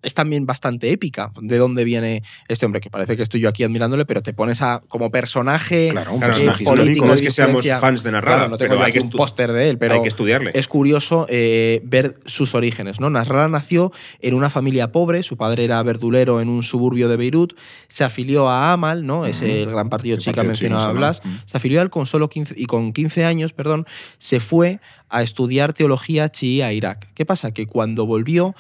es también bastante épica de dónde viene este hombre, que parece que estoy yo aquí admirándole, pero te pones a como personaje,
claro, un
eh,
personaje
político.
No es que seamos fans de Nasrallah,
claro, no tengo
pero hay que
un póster de él, pero
hay que estudiarle.
es curioso eh, ver sus orígenes. ¿no? Nació en una familia pobre, su padre era verdulero en un suburbio de Beirut, se afilió a Amal, ¿no? es el gran partido chica mencionado Blas, se afilió a él con solo 15, y con 15 años, perdón, se fue a estudiar teología chií a Irak. ¿Qué pasa? Que cuando volvió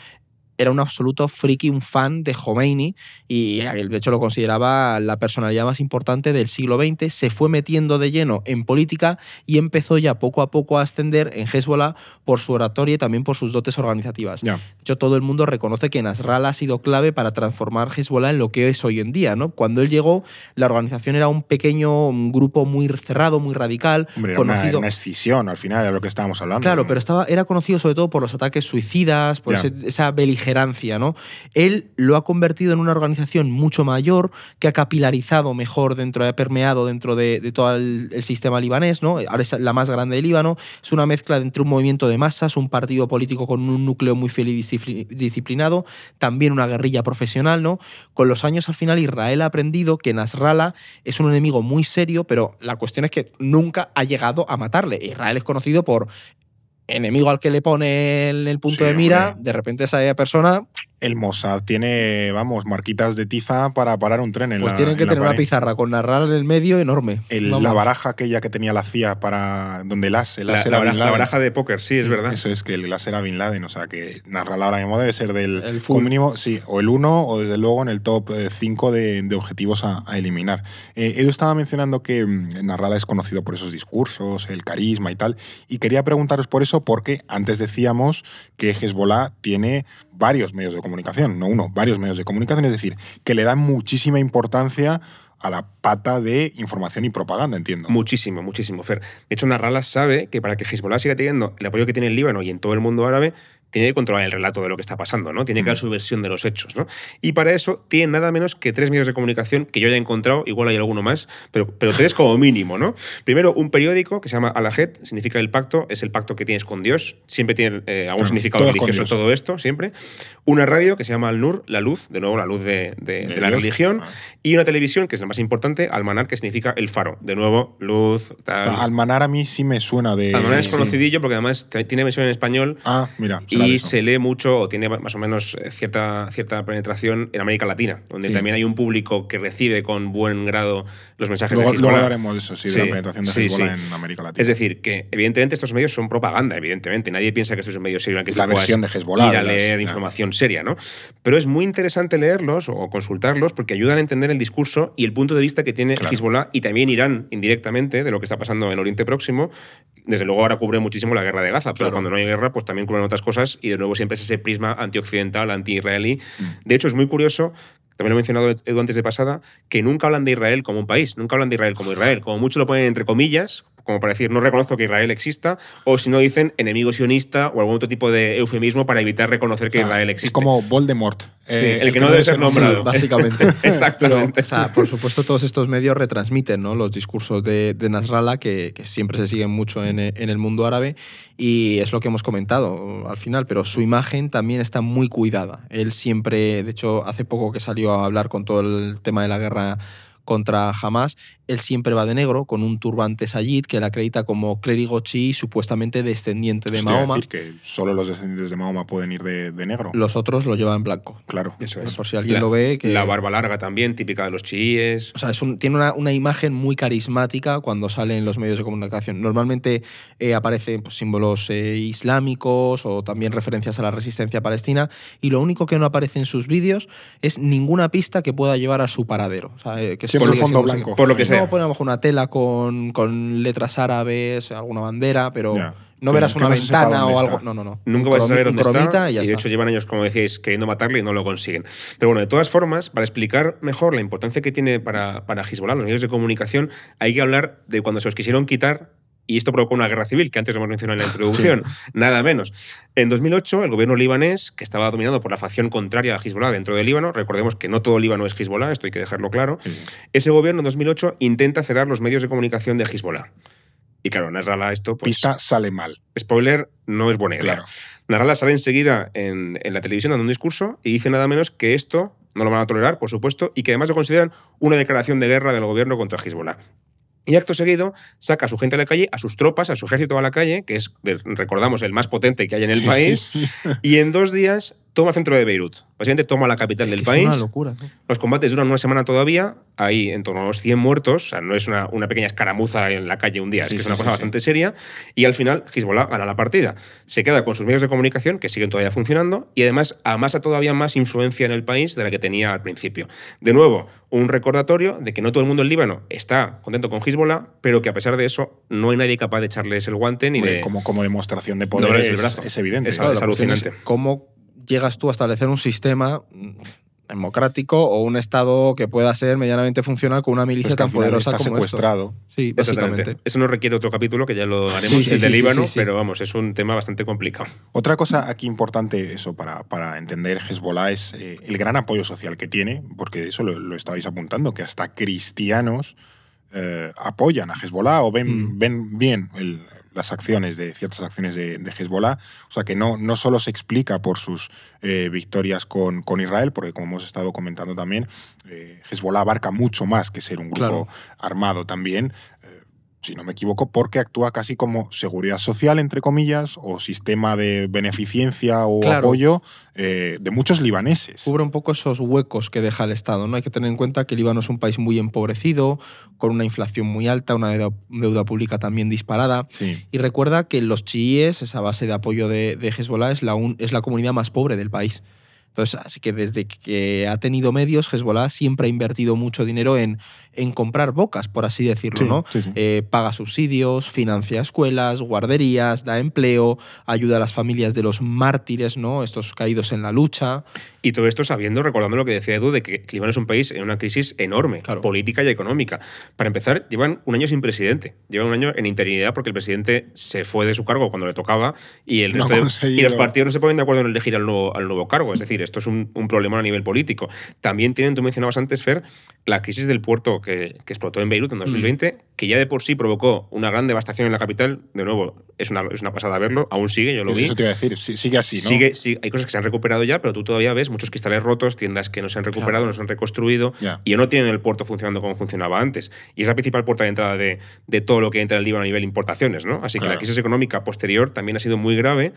era un absoluto friki, un fan de Khomeini y de hecho lo consideraba la personalidad más importante del siglo XX. Se fue metiendo de lleno en política y empezó ya poco a poco a ascender en Hezbollah por su oratoria y también por sus dotes organizativas. De hecho, todo el mundo reconoce que Nasrallah ha sido clave para transformar Hezbollah en lo que es hoy en día. ¿no? Cuando él llegó, la organización era un pequeño un grupo muy cerrado, muy radical,
Hombre, una,
conocido...
era una escisión, al final, era lo que estábamos hablando.
Claro,
¿no?
pero estaba, era conocido sobre todo por los ataques suicidas, por ese- esa beligerancia, ¿no? Él lo ha convertido en una organización mucho mayor, que ha capilarizado mejor dentro, ha permeado dentro de, todo el, sistema libanés, ¿no? Ahora es la más grande de Líbano. Es una mezcla entre un movimiento de masas, un partido político con un núcleo muy fiel y discipli- disciplinado, también una guerrilla profesional, ¿no? Con los años, al final, Israel ha aprendido que Nasrallah es un enemigo muy serio, pero la cuestión es que nunca ha llegado a matarle. Israel es conocido por enemigo al que le pone el punto
Sí,
de mira,
hombre.
de repente esa persona,
El Mossad tiene, vamos, marquitas de tiza para parar un tren en
pues
la
tienen que
en la
tener una pizarra con narrar en el medio enorme.
El- la baraja aquella que tenía la CIA para donde el as, el
La,
as
la
era
baraja,
Bin
la
Laden.
baraja de póker, sí, es verdad.
Eso es que el as era Bin Laden, o sea que Narrala ahora mismo debe ser del
El full.
mínimo, sí, o el 1 o desde luego en el top 5 de, de objetivos a, a eliminar. Eh, Edu estaba mencionando que mm, Narrala es conocido por esos discursos, el carisma y tal, y quería preguntaros por eso porque antes decíamos que Hezbollah tiene varios medios de comunicación, no uno, varios medios de comunicación, es decir, que le dan muchísima importancia a la pata de información y propaganda, entiendo.
Muchísimo, muchísimo, Fer. De hecho, Nasrallah sabe que para que Hezbollah siga teniendo el apoyo que tiene en Líbano y en todo el mundo árabe, tiene que controlar el relato de lo que está pasando, ¿no? Tiene que dar su versión de los hechos, ¿no? Y para eso tiene nada menos que tres medios de comunicación que yo haya encontrado, igual hay alguno más, pero, pero tres como mínimo, ¿no? Primero, un periódico que se llama Alajet, significa el pacto, es el pacto que tienes con Dios, siempre tiene eh, algún
Claro,
significado religioso todo esto, siempre. Una radio que se llama Al-Nur, la luz, de nuevo la luz de, de-
De
de la religión,
Ah.
y una televisión, que es la más importante, Almanar, que significa el faro, de nuevo, luz, tal.
Almanar a mí sí me suena de...
Almanar es
sí.
conocidillo porque además tiene versión en español
Ah, mira.
y
eso.
se lee mucho o tiene más o menos eh, cierta, cierta penetración en América Latina, donde
Sí.
también hay un público que recibe con buen grado los mensajes
Luego,
de
luego
Hezbollah.
hablaremos de eso, sí, de la penetración de
sí,
Hezbollah en América Latina.
Es decir, que evidentemente estos medios son propaganda, evidentemente. Nadie piensa que estos son medios serios que
la versión de Hezbollah,
ir a
las-
leer
ya.
información seria, ¿no? Pero es muy interesante leerlos o consultarlos porque ayudan a entender el discurso y el punto de vista que tiene
Claro.
Hezbollah y también Irán indirectamente de lo que está pasando en Oriente Próximo. Desde luego ahora cubre muchísimo la guerra de Gaza, pero
Claro.
cuando no hay guerra, pues también cubren otras cosas y de nuevo siempre es ese prisma antioccidental, anti-israelí.
Mm.
De hecho, es muy curioso también lo he mencionado Edu antes de pasada, que nunca hablan de Israel como un país, nunca hablan de Israel como Israel. Como mucho lo ponen entre comillas, como para decir no reconozco que Israel exista, o si no dicen enemigo sionista o algún otro tipo de eufemismo para evitar reconocer que
Ah,
Israel existe.
Es como Voldemort. eh,
el que no debe ser nombrado.
Sí, básicamente.
Exactamente.
Pero, o sea, por supuesto, todos estos medios retransmiten ¿no? los discursos de, de Nasrallah, que, que siempre se siguen mucho en, en el mundo árabe, y es lo que hemos comentado al final, pero su imagen también está muy cuidada. Él siempre, de hecho, hace poco que salió a hablar con todo el tema de la guerra contra Hamas, él siempre va de negro, con un turbante sayid que le acredita como clérigo chií, supuestamente descendiente de
a
Mahoma.
decir que solo los descendientes de Mahoma pueden ir de, de negro.
Los otros lo llevan en blanco.
Claro.
Eso es.
Por si alguien
La-
lo ve, que...
La barba larga también, típica de los chiíes.
O sea, es un- tiene una, una imagen muy carismática cuando sale en los medios de comunicación. Normalmente eh, aparecen pues, símbolos eh, islámicos o también referencias a la resistencia palestina y lo único que no aparece en sus vídeos es ninguna pista que pueda llevar a su paradero. O sea, eh, que
Siempre un fondo blanco.
Por lo que sea.
No, pone a lo mejor una tela con, con letras árabes, alguna bandera, pero
Ya.
no verás una ventana o algo.
está.
No, no, no.
Nunca
Un
vais a saber dónde está
y
de
está.
hecho llevan años, como decíais, queriendo matarle y no lo consiguen. Pero bueno, de todas formas, para explicar mejor la importancia que tiene para, para Hezbollah los medios de comunicación, hay que hablar de cuando se los quisieron quitar y esto provocó una guerra civil, que antes hemos mencionado en la introducción, nada menos. En 2008, el gobierno libanés, que estaba dominado por la facción contraria a Hezbollah dentro del Líbano, recordemos que no todo Líbano es Hezbollah, esto hay que dejarlo claro,
sí.
ese gobierno en 2008 intenta cerrar los medios de comunicación de Hezbollah. Y claro, Nasrallah esto, pues,
Pista sale mal.
spoiler, no es buena idea.
Claro.
Nasrallah sale enseguida en, en la televisión dando un discurso y dice nada menos que esto no lo van a tolerar, por supuesto, y que además lo consideran una declaración de guerra del gobierno contra Hezbollah. Y acto seguido saca a su gente a la calle, a sus tropas, a su ejército a la calle, que es, de- recordamos, el más potente que hay en el
Sí,
país, y en dos días toma el centro de Beirut. Básicamente toma la capital
Es
del
que
país.
Es una locura. ¿no?
Los combates duran una semana todavía, hay en torno a los 100 muertos, o sea, no es una, una pequeña escaramuza en la calle un día,
Sí,
es que es una
sí,
cosa
sí.
bastante seria, y al final Hezbollah gana la partida. Se queda con sus medios de comunicación, que siguen todavía funcionando, y además amasa todavía más influencia en el país de la que tenía al principio. De nuevo, un recordatorio de que no todo el mundo en Líbano está contento con Hezbollah, pero que a pesar de eso no hay nadie capaz de echarles el guante ni
Hombre,
de...
como, como demostración de poder es,
el brazo.
es evidente.
Es
Claro,
es
la cuestión es
alucinante.
¿Cómo llegas tú a establecer un sistema mm, democrático o un Estado que pueda ser medianamente funcional con una milicia
Pues
tan poderosa
está
como esto?
secuestrado.
Sí,
Exactamente.
básicamente.
Eso no requiere otro capítulo, que ya lo haremos,
Sí, sí,
el de
sí, sí,
Líbano,
sí, sí.
pero vamos, es un tema bastante complicado.
Otra cosa aquí importante, eso, para, para entender Hezbollah es eh, el gran apoyo social que tiene, porque eso lo, lo estabais apuntando, que hasta cristianos eh, apoyan a Hezbollah o ven,
Mm.
ven bien el- las acciones de ciertas acciones de, de Hezbollah. O sea que no, no solo se explica por sus eh, victorias con, con Israel, porque como hemos estado comentando también, eh, Hezbollah abarca mucho más que ser un grupo
Claro.
armado también. Si no me equivoco, porque actúa casi como seguridad social, entre comillas, o sistema de beneficencia o
Claro.
apoyo eh, de muchos libaneses.
Cubre un poco esos huecos que deja el Estado. ¿no? Hay que tener en cuenta que Líbano es un país muy empobrecido, con una inflación muy alta, una deuda, deuda pública también disparada.
Sí.
Y recuerda que los chiíes, esa base de apoyo de, de Hezbollah, es la, un- es la comunidad más pobre del país. Entonces, así que desde que ha tenido medios, Hezbollah siempre ha invertido mucho dinero en, en comprar bocas, por así decirlo,
Sí,
¿no?
sí, sí.
Eh, paga subsidios, financia escuelas, guarderías, da empleo, ayuda a las familias de los mártires, ¿no? Estos caídos en la lucha.
Y todo esto sabiendo, recordando lo que decía Edu, de que Líbano es un país en una crisis enorme,
Claro.
política y económica. Para empezar, llevan un año sin presidente. Llevan un año en interinidad porque el presidente se fue de su cargo cuando le tocaba y, el
No
resto
ha
de- y los partidos no se ponen de acuerdo en elegir al nuevo, al nuevo cargo. Es decir, esto es un, un problema a nivel político. También tienen, tú mencionabas antes, Fer, la crisis del puerto que, que explotó en Beirut en
Mm.
2020, que ya de por sí provocó una gran devastación en la capital. De nuevo, es una, es una pasada verlo, aún sigue, yo lo vi.
Eso te iba a decir, sí- sigue así, ¿no?
Sigue, sí, hay cosas que se han recuperado ya, pero tú todavía ves muchos cristales rotos, tiendas que no se han recuperado,
Claro.
no se han reconstruido
Ya.
y no tienen el puerto funcionando como funcionaba antes. Y es la principal puerta de entrada de, de todo lo que entra en el Líbano a nivel importaciones, ¿no? Así que
Claro.
la crisis económica posterior también ha sido muy grave.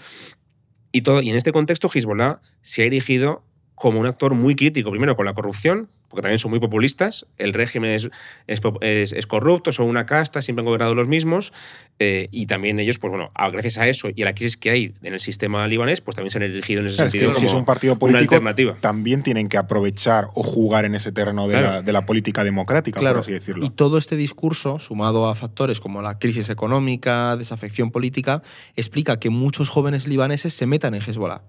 Y, todo, y en este contexto, Hezbollah se ha erigido como un actor muy crítico, primero con la corrupción, porque también son muy populistas, el régimen es, es, po- es- es corrupto, son una casta, siempre han gobernado los mismos, eh, y también ellos, pues bueno, gracias a eso y a la crisis que hay en el sistema libanés, pues también se han erigido en ese
Claro, es
sentido
si es un partido
una
político,
alternativa.
también tienen que aprovechar o jugar en ese terreno de,
Claro.
la, de la política democrática,
Claro.
por así decirlo.
Y todo este discurso, sumado a factores como la crisis económica, desafección política, explica que muchos jóvenes libaneses se metan en Hezbollah.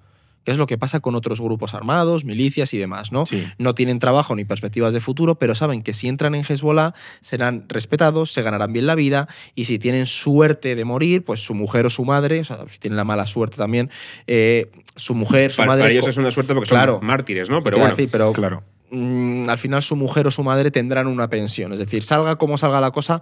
Que es lo que pasa con otros grupos armados, milicias y demás, ¿no?
Sí.
No tienen trabajo ni perspectivas de futuro, pero saben que si entran en Hezbollah serán respetados, se ganarán bien la vida y si tienen suerte de morir, pues su mujer o su madre, o sea, si tienen la mala suerte también, eh, su mujer, su
Para,
madre...
para ellos es una suerte porque
Claro.
son mártires, ¿no? Pero bueno,
decir, pero
Claro.
Mm, al final su mujer o su madre tendrán una pensión. Es decir, salga como salga la cosa,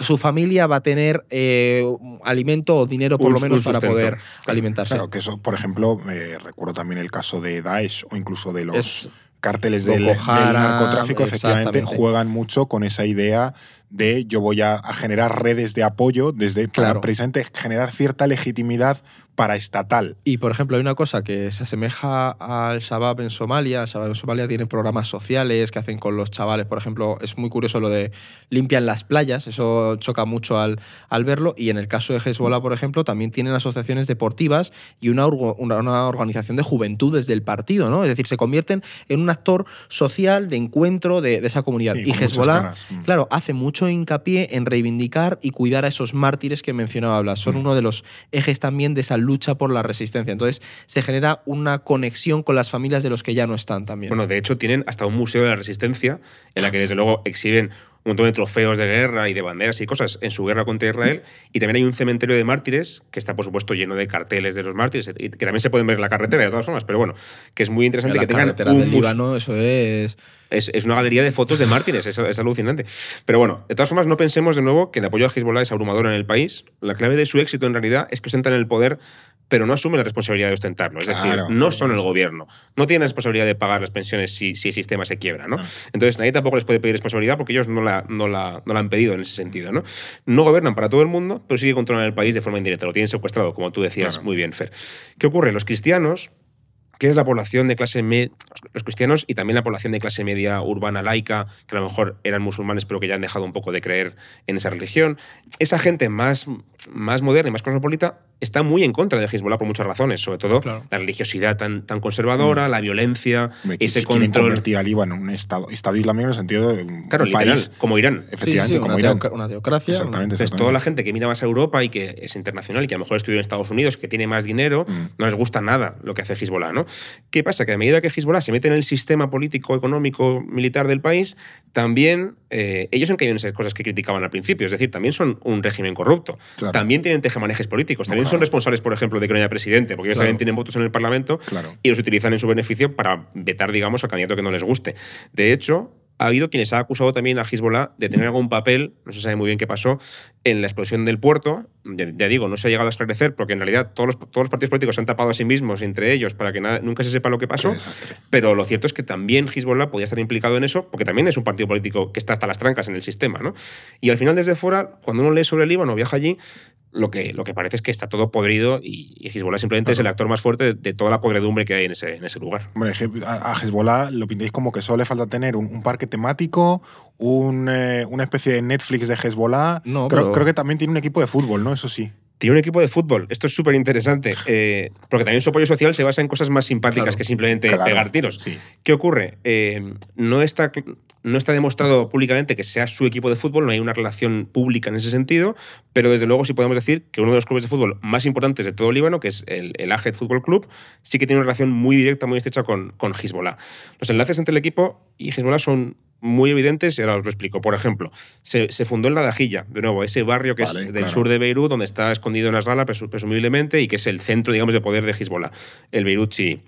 su familia va a tener eh, alimento o dinero por
Un-
lo menos para poder alimentarse.
Claro, que eso, por ejemplo, eh, recuerdo también el caso de Daesh o incluso de los
Es-
cárteles del, narcotráfico, efectivamente, juegan mucho con esa idea de yo voy a, a generar redes de apoyo desde para
Claro.
precisamente generar cierta legitimidad paraestatal.
Y, por ejemplo, hay una cosa que se asemeja al Shabab en Somalia. El Shabab en Somalia tiene programas sociales que hacen con los chavales. Por ejemplo, es muy curioso lo de limpian las playas. Eso choca mucho al, al verlo. Y en el caso de Hezbollah, por ejemplo, también tienen asociaciones deportivas y una, una, una organización de juventudes del partido, ¿no? Es decir, se convierten en un actor social de encuentro de, de esa comunidad.
Sí,
y Hezbollah.
Mm.
claro, hace mucho hincapié en reivindicar y cuidar a esos mártires que mencionaba Blas. Son
Mm.
uno de los ejes también de esa lucha por la resistencia. Entonces, se genera una conexión con las familias de los que ya no están también.
bueno, de hecho tienen hasta un museo de la resistencia en la que desde luego exhiben un montón de trofeos de guerra y de banderas y cosas en su guerra contra Israel. Y también hay un cementerio de mártires que está, por supuesto, lleno de carteles de los mártires que también se pueden ver en la carretera de todas formas, pero bueno, que es muy interesante
la
que tengan
carretera
un
del. Líbano, eso es...
Es, es una galería de fotos de mártires, es, es alucinante. Pero bueno, de todas formas, no pensemos de nuevo que el apoyo a Hezbollah es abrumador en el país. La clave de su éxito, en realidad, es que ostentan el poder, pero no asumen la responsabilidad de ostentarlo. Es decir,
Claro.
no son el gobierno. No tienen la responsabilidad de pagar las pensiones si, si el sistema se quiebra. ¿no?
No.
Entonces, nadie tampoco les puede pedir responsabilidad porque ellos no la, no, la, no la han pedido en ese sentido. ¿no? no gobiernan para todo el mundo, pero sí que controlan el país de forma indirecta. Lo tienen secuestrado, como tú decías
Claro.
muy bien, Fer. ¿Qué ocurre? Los cristianos que es la población de clase media, los cristianos y también la población de clase media urbana laica, que a lo mejor eran musulmanes pero que ya han dejado un poco de creer en esa religión. Esa gente más, más moderna y más cosmopolita está muy en contra de Hezbollah por muchas razones, sobre todo
Claro.
la religiosidad tan, tan conservadora, la violencia,
que
ese control.
convertir al Líbano en un estado, estado islámico en el sentido de un
Claro, literal,
país,
como Irán.
Sí,
efectivamente,
sí,
como
una,
Irán.
una teocracia.
Exactamente,
Entonces,
exactamente.
toda la gente que mira más a Europa y que es internacional y que a lo mejor estudia en Estados Unidos, que tiene más dinero,
Mm.
no les gusta nada lo que hace Hezbollah, ¿no? ¿Qué pasa? Que a medida que Hezbollah se mete en el sistema político, económico, militar del país, también eh, ellos han caído en esas cosas que criticaban al principio. Es decir, también son un régimen corrupto.
Claro.
También tienen tejemanejes políticos. También
Claro.
son responsables, por ejemplo, de que no haya presidente, porque ellos
Claro.
también tienen votos en el Parlamento
Claro.
y los utilizan en su beneficio para vetar, digamos, al candidato que no les guste. De hecho, ha habido quienes han acusado también a Hezbollah de tener algún papel, no se sabe muy bien qué pasó, en la explosión del puerto. Ya, ya digo, no se ha llegado a esclarecer porque en realidad todos los, todos los partidos políticos se han tapado a sí mismos entre ellos para que nada- nunca se sepa lo que pasó. Pero lo cierto es que también Hezbollah podía estar implicado en eso, porque también es un partido político que está hasta las trancas en el sistema. ¿no? Y al final, desde fuera, cuando uno lee sobre el Líbano, viaja allí, lo que, lo que parece es que está todo podrido y, y Hezbollah simplemente es el actor más fuerte de, de toda la podredumbre que hay en ese, en ese lugar.
Hombre, a a Hezbollah lo pintáis como que solo le falta tener un, un parque temático, un, eh, una especie de Netflix de Hezbollah.
No,
creo,
pero-
creo que también tiene un equipo de fútbol, ¿no? Eso sí.
Tiene un equipo de fútbol. Esto es súper interesante, eh, porque también su apoyo social se basa en cosas más simpáticas
Claro.
que simplemente
Claro,
pegar tiros.
sí.
¿Qué ocurre? Eh, no, está, no está demostrado públicamente que sea su equipo de fútbol, no hay una relación pública en ese sentido, pero desde luego sí podemos decir que uno de los clubes de fútbol más importantes de todo Líbano, que es el, el Ahed Fútbol Club, sí que tiene una relación muy directa, muy estrecha con, con Hezbollah. Los enlaces entre el equipo y Hezbollah son muy evidentes y ahora os lo explico. Por ejemplo, se, se fundó en La Dajilla, de nuevo, ese barrio que
Vale,
es del
claro.
sur de Beirut, donde está escondido Nasrallah, presu- presumiblemente, y que es el centro, digamos, de poder de Hezbollah, el Beirut chií.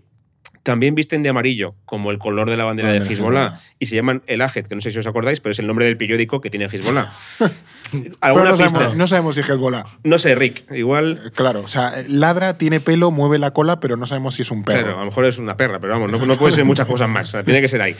También visten de amarillo, como el color de la bandera de Hezbollah, y se llaman El Ahed, que no sé si os acordáis, pero es el nombre del periódico que tiene Hezbollah. ¿Alguna
no
pista?
sabemos, no sabemos si es Hezbollah.
No sé, Rick, igual...
Eh, Claro, o sea, ladra, tiene pelo, mueve la cola, pero no sabemos si es un perro.
Claro, a lo mejor es una perra, pero vamos, no, no puede ser muchas cosas más. o sea, tiene que ser ahí.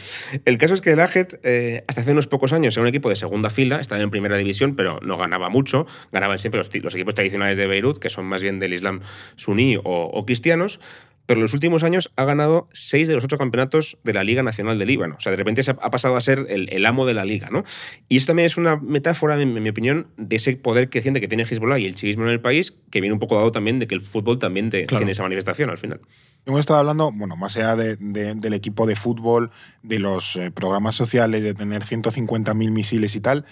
El caso es que el Ajet, eh, hasta hace unos pocos años, era un equipo de segunda fila, estaba en primera división, pero no ganaba mucho. Ganaban siempre los, equipos tradicionales de Beirut, que son más bien del Islam suní o, o cristianos. Pero en los últimos años ha ganado seis de los ocho campeonatos de la Liga Nacional del Líbano. O sea, de repente se ha, pasado a ser el, el amo de la liga, ¿no? Y eso también es una metáfora, en, en mi opinión, de ese poder creciente que tiene Hezbollah y el chiismo en el país, que viene un poco dado también de que el fútbol también
Claro.
tiene esa manifestación al final.
Hemos estado hablando, bueno, más allá de- de- del equipo de fútbol, de los eh, programas sociales, de tener 150.000 misiles y tal.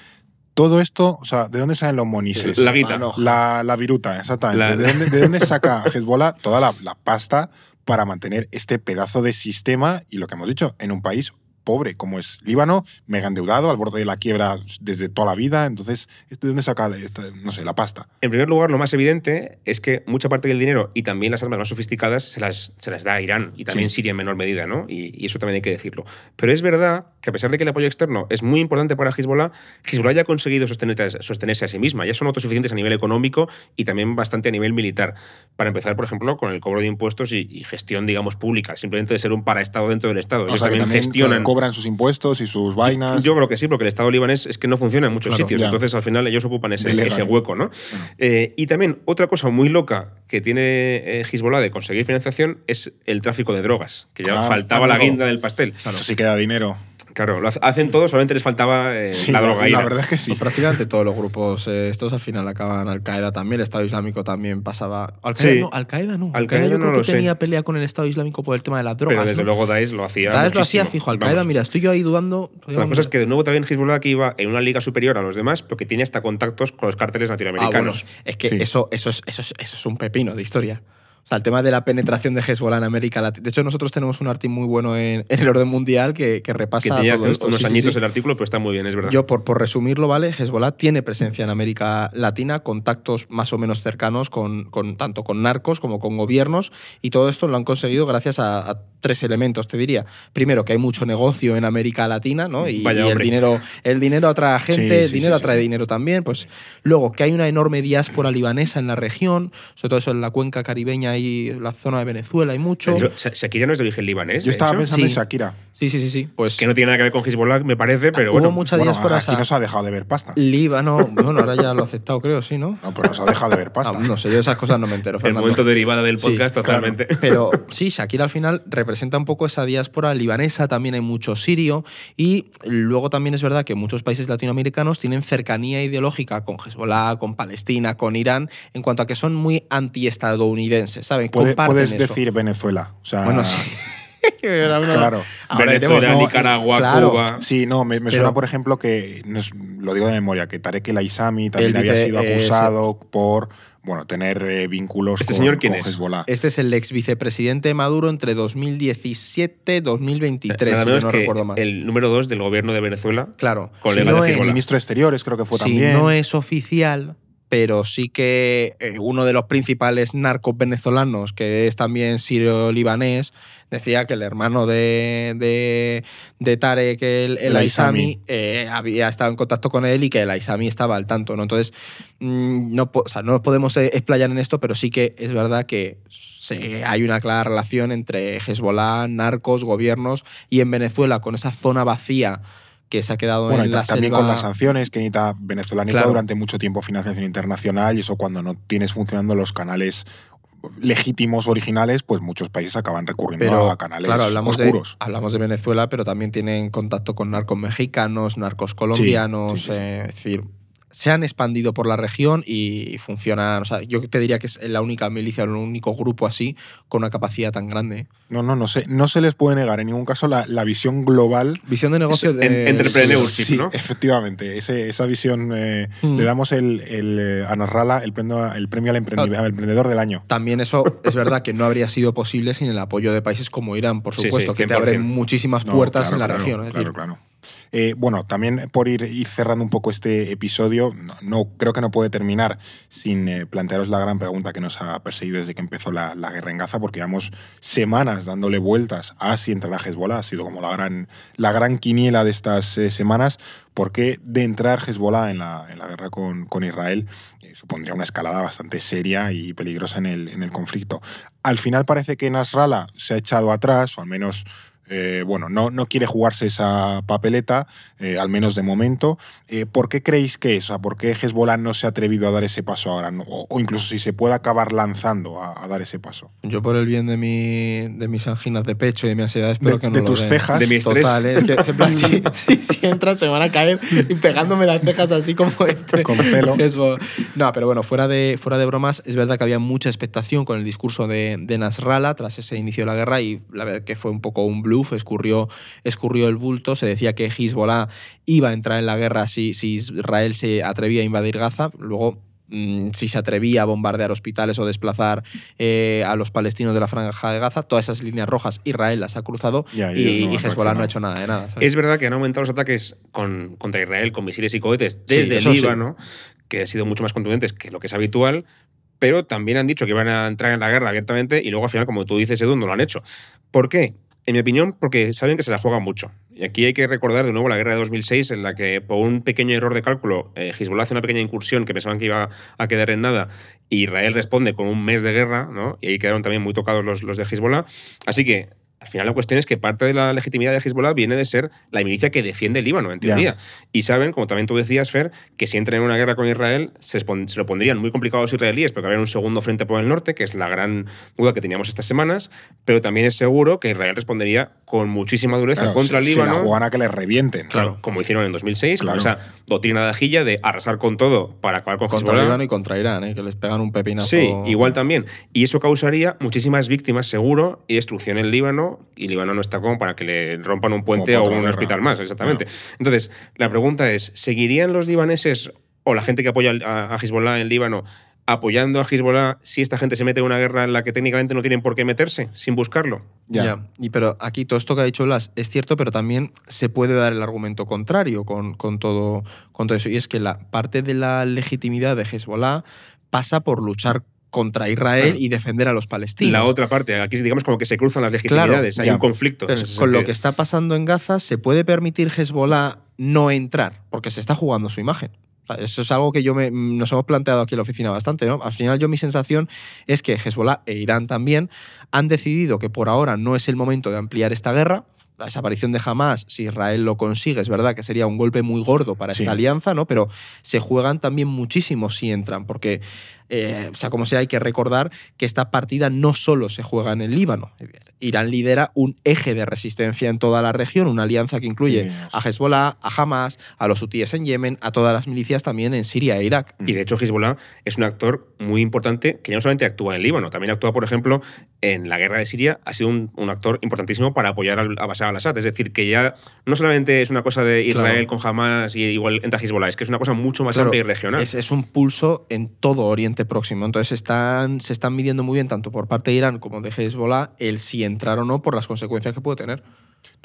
Todo esto, o sea, ¿de dónde salen los monises?
La guita.
Mano.
La, la viruta, exactamente.
La-
¿De, dónde, de dónde saca Hezbollah toda la, la pasta para mantener este pedazo de sistema y lo que hemos dicho, en un país pobre como es Líbano, mega endeudado, al borde de la quiebra desde toda la vida? Entonces, ¿de dónde saca, no sé, la pasta?
En primer lugar, lo más evidente es que mucha parte del dinero y también las armas más sofisticadas se las, se las da a Irán y también
Sí.
Siria en menor medida, ¿no? Y, y eso también hay que decirlo. Pero es verdad que a pesar de que el apoyo externo es muy importante para Hezbollah, Hezbollah ya ha conseguido sostenerse, sostenerse a sí misma, ya son autosuficientes a nivel económico y también bastante a nivel militar. Para empezar, por ejemplo, con el cobro de impuestos y, y gestión, digamos, pública, simplemente de ser un paraestado dentro del Estado.
O
Ellos
sea, que
también,
también
gestionan.
Cobran sus impuestos y sus vainas.
Yo creo que sí, porque el Estado libanés es que no funciona en muchos
Claro,
sitios.
ya.
Entonces, al final, ellos ocupan ese, ese hueco, ¿no?
Bueno.
Eh, y también, otra cosa muy loca que tiene eh, Hezbollah de conseguir financiación es el tráfico de drogas, que ya faltaba la guinda del pastel.
Eso sí que da dinero.
Claro, lo hace- hacen todo, solamente les faltaba eh,
Sí,
la droga.
la verdad es que sí.
Pues prácticamente todos los grupos eh, estos al final acaban Al Qaeda también, el Estado Islámico también pasaba. Al Qaeda
Sí.
no, Al Qaeda no.
Al Qaeda
yo
no
creo
lo
que
sé.
tenía pelea con el Estado Islámico por el tema de las drogas.
Pero desde
¿no?
luego Daesh lo hacía.
Daesh lo hacía fijo. Al
Vamos.
Qaeda, mira, estoy yo ahí dudando.
La cosa es que de nuevo también Hezbollah que iba en una liga superior a los demás, porque tiene hasta contactos con los cárteles
Ah, bueno,
latinoamericanos.
es que
Sí.
eso, eso, es, eso, es, eso es un pepino de historia. O sea, el tema de la penetración de Hezbollah en América Latina. De hecho, nosotros tenemos un artículo muy bueno en, en el orden mundial que, que repasa
que tenía
todo
hace
esto.
unos
Sí, sí,
añitos
sí.
el artículo, pero está muy bien, es verdad.
Yo, por, por resumirlo, ¿vale? Hezbollah tiene presencia en América Latina, contactos más o menos cercanos con, con tanto con narcos como con gobiernos, y todo esto lo han conseguido gracias a, a tres elementos, te diría. Primero, que hay mucho negocio en América Latina, ¿no? Y,
Vaya
y el
hombre.
dinero, el dinero atrae a gente,
Sí,
el
sí,
dinero
sí, sí,
atrae
sí.
dinero también. Pues luego, que hay una enorme diáspora libanesa en la región, sobre todo eso en la cuenca caribeña hay la zona de Venezuela, hay mucho.
Pero Shakira no es de origen libanés.
Yo estaba
hecho,
pensando en. Shakira.
Sí, sí, sí, sí. Pues
que no tiene nada que ver con Hezbollah, me parece, pero
hubo
bueno.
mucha
Bueno, aquí nos ha dejado de ver pasta.
Líbano, bueno, ahora ya lo ha aceptado, creo, sí, ¿no?
No, pero nos ha dejado de ver pasta.
Ah, no sé, yo de esas cosas no me entero.
El momento derivada del
Sí,
podcast,
claro.
totalmente.
Pero sí, Shakira al final representa un poco esa diáspora libanesa, también hay mucho sirio y luego también es verdad que muchos países latinoamericanos tienen cercanía ideológica con Hezbollah, con Palestina, con Irán, en cuanto a que son muy antiestadounidenses, ¿saben?
Puede-
Comparten
puedes
eso.
decir Venezuela. O sea,
Bueno, sí.
Claro.
ahora
Venezuela,
no,
Nicaragua,
claro.
Cuba.
Sí, no, me, me
Pero-
suena, por ejemplo, que, no es- lo digo de memoria, que Tarek El Aizami también
Él
había
dice,
sido
eh,
acusado por bueno, tener eh, vínculos
¿Este
con,
señor quién
con
es?
Hezbollah.
Este es el ex vicepresidente de Maduro entre 2017 y 2023,
Nada
si
menos
yo no
que
recuerdo mal.
el número dos del gobierno de Venezuela.
Claro,
colega
si no
de
es-
Hezbollah.
Ministro de Exteriores creo que fue
Sí,
también.
no es oficial, pero sí que eh, uno de los principales narcos venezolanos, que es también sirio-libanés, decía que el hermano de, de, de Tarek, el, el
El
Aizami, eh, había estado en contacto con él y que el Aizami estaba al tanto. ¿no? Entonces, mm, no, o sea, no nos podemos eh, explayar en esto, pero sí que es verdad que se- hay una clara relación entre Hezbollah, narcos, gobiernos y en Venezuela, con esa zona vacía que se ha quedado
Bueno, y
en
ta-
la
también
selva-
con las sanciones que necesita Venezuela necesita
Claro.
durante mucho tiempo financiación internacional y eso cuando no tienes funcionando los canales legítimos originales, pues muchos países acaban recurriendo
Pero,
a canales
claro, hablamos
oscuros.
De, hablamos de Venezuela, pero también tienen contacto con narcos mexicanos, narcos colombianos,
sí, sí, sí.
eh, es decir, se han expandido por la región y funcionan. O sea, yo te diría que es la única milicia, el único grupo así con una capacidad tan grande.
No, no, no, sé, no se les puede negar en ningún caso la, la visión global.
Visión de negocio de.
entrepreneurship,
Sí,
¿no?
efectivamente. ese- esa visión eh,
Mm.
le damos el, el, eh, a Nasrallah el premio, el premio al, emprendi- al emprendedor del año.
También eso es verdad que no habría sido posible sin el apoyo de países como Irán, por
Sí, sí,
supuesto, que te
100%.
abren muchísimas
No,
puertas
claro,
en la
claro,
región. Es
claro,
decir,
claro. Eh, bueno, también por ir, cerrando un poco este episodio, no, creo que no puede terminar sin eh, plantearos la gran pregunta que nos ha perseguido desde que empezó la, la guerra en Gaza, porque llevamos semanas dándole vueltas a si entrará Hezbollah, ha sido como la gran, la gran quiniela de estas eh, semanas, porque de entrar Hezbollah en la, en la guerra con, con Israel eh, supondría una escalada bastante seria y peligrosa en el, en el conflicto. Al final parece que Nasrallah se ha echado atrás, o al menos eh, bueno, no, no quiere jugarse esa papeleta, eh, al menos de momento. Eh, ¿Por qué creéis que es? O sea, ¿Por qué Hezbollah no se ha atrevido a dar ese paso ahora? No- O, o incluso si se puede acabar lanzando a, a dar ese paso.
Yo por el bien de, mi, de mis anginas de pecho y de mi ansiedad espero
De-
que no
de
lo
tus
den.
cejas.
De mi estrés.
Total, es que en plan, si, si- entran se van a caer y pegándome las cejas así como entre.
Con pelo.
Eso. No, pero bueno, fuera de, fuera de bromas, es verdad que había mucha expectación con el discurso de, de Nasrallah tras ese inicio de la guerra y la verdad que fue un poco un bluff, escurrió, escurrió el bulto. Se decía que Hezbollah iba a entrar en la guerra si, si Israel se atrevía a invadir Gaza. Luego mm, si se atrevía a bombardear hospitales o desplazar eh, a los palestinos de la franja de Gaza, todas esas líneas rojas Israel las ha cruzado
Ya, y
y,
ellos no
y
han
Hezbollah no ha hecho nada de nada. ¿sabes?
Es verdad que han aumentado los ataques con- contra Israel con misiles y cohetes
Sí,
desde
sí.
Líbano, que han sido mucho más contundentes que lo que es habitual, pero también han dicho que iban a entrar en la guerra abiertamente y luego al final, como tú dices, Edu, no lo han hecho. ¿Por qué? En mi opinión, porque saben que se la juegan mucho. Y aquí hay que recordar de nuevo la guerra de 2006, en la que por un pequeño error de cálculo, eh, Hezbollah hace una pequeña incursión que pensaban que iba a quedar en nada, y Israel responde con un mes de guerra, ¿no? y ahí quedaron también muy tocados los, los de Hezbollah. Así que, al final, la cuestión es que parte de la legitimidad de Hezbollah viene de ser la milicia que defiende el Líbano, en teoría. Y saben, como también tú decías, Fer, que si entran en una guerra con Israel, se, se lo pondrían muy complicado a los israelíes, porque habría un segundo frente por el norte, que es la gran duda que teníamos estas semanas, pero también es seguro que Israel respondería con muchísima dureza
Claro,
contra el
se, se
Líbano.
la a que les revienten.
Claro, como hicieron en 2006,
Claro.
con esa doctrina de ajilla de arrasar con todo para acabar con
contra
Hezbollah.
Líbano y contra Irán, ¿eh? que les pegan un pepinazo.
Sí, igual también. Y eso causaría muchísimas víctimas, seguro, y destrucción en Líbano. Y Líbano no está como para que le rompan un puente o un
guerra.
hospital más, exactamente. Entonces, la pregunta es: ¿seguirían los libaneses o la gente que apoya a Hezbollah en Líbano apoyando a Hezbollah si esta gente se mete en una guerra en la que técnicamente no tienen por qué meterse, sin buscarlo?
Ya.
Ya.
Y pero aquí todo esto que ha dicho Blas es cierto, pero también se puede dar el argumento contrario con, con todo, con todo eso. Y es que la parte de la legitimidad de Hezbollah pasa por luchar contra Israel
Claro.
y defender a los palestinos.
La otra parte, aquí digamos como que se cruzan las legitimidades, hay
ya.
un conflicto. en
Entonces, con lo que está pasando en Gaza, ¿se puede permitir Hezbollah no entrar? Porque se está jugando su imagen. Eso es algo que yo me, nos hemos planteado aquí en la oficina bastante. ¿no? Al final yo mi sensación es que Hezbollah e Irán también han decidido que por ahora no es el momento de ampliar esta guerra, la desaparición de Hamas, si Israel lo consigue, es verdad que sería un golpe muy gordo para
Sí.
esta alianza, ¿no? Pero se juegan también muchísimo si entran, porque, eh, o sea, como sea, hay que recordar que esta partida no solo se juega en el Líbano. Irán lidera un eje de resistencia en toda la región, una alianza que incluye a Hezbollah, a Hamas, a los hutíes en Yemen, a todas las milicias también en Siria e Irak.
Y de hecho, Hezbollah es un actor muy importante que no solamente actúa en Líbano, también actúa, por ejemplo, en la guerra de Siria. Ha sido un, un actor importantísimo para apoyar a Bashar al-Assad. Es decir, que ya no solamente es una cosa de Israel
Claro.
con Hamas y igual entra Hezbollah, es que es una cosa mucho más
Claro,
amplia y regional.
Es, es un pulso en todo Oriente Próximo. Entonces están, se están midiendo muy bien, tanto por parte de Irán como de Hezbollah, el si entrar o no por las consecuencias que puede tener.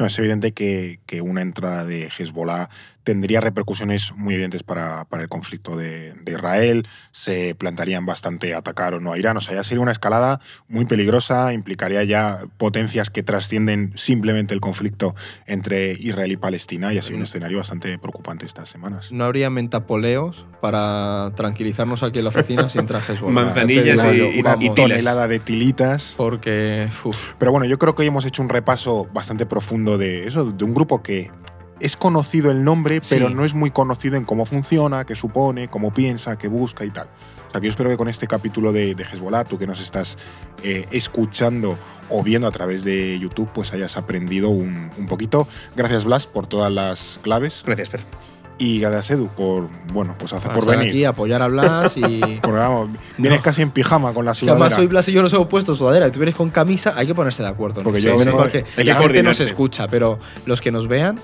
No, es evidente que, que una entrada de Hezbollah tendría repercusiones muy evidentes para, para el conflicto de, de Israel. Se plantearían bastante atacar o no a Irán. O sea, ya sería una escalada muy peligrosa, implicaría ya potencias que trascienden simplemente el conflicto entre Israel y Palestina y ha sido un escenario bastante preocupante estas semanas.
No habría mentapoleos para tranquilizarnos aquí en la oficina si entra Hezbollah.
Manzanillas
Ya te digo
y- y- y
Una
tilas.
tonelada de tilitas.
Porque, uf,
Pero bueno, yo creo que hoy hemos hecho un repaso bastante profundo de eso, de un grupo que es conocido el nombre, pero
Sí.
no es muy conocido en cómo funciona, qué supone, cómo piensa, qué busca y tal. O sea, que yo espero que con este capítulo de, de Hezbollah, tú que nos estás eh, escuchando o viendo a través de YouTube, pues hayas aprendido un, un poquito. Gracias, Blas, por todas las claves.
Gracias, Fer.
Y gracias, Edu, por, bueno, pues hace por venir.
aquí, apoyar a Blas y...
Porque, vamos, vienes
No.
casi en pijama con la
Si además
sudadera.
soy Blas y yo nos hemos puesto sudadera y tú vienes con camisa, hay que ponerse de acuerdo. ¿no?
Porque
Sí,
yo
menos
vengo-
mal que
hay que
la gente nos escucha, pero los que nos vean,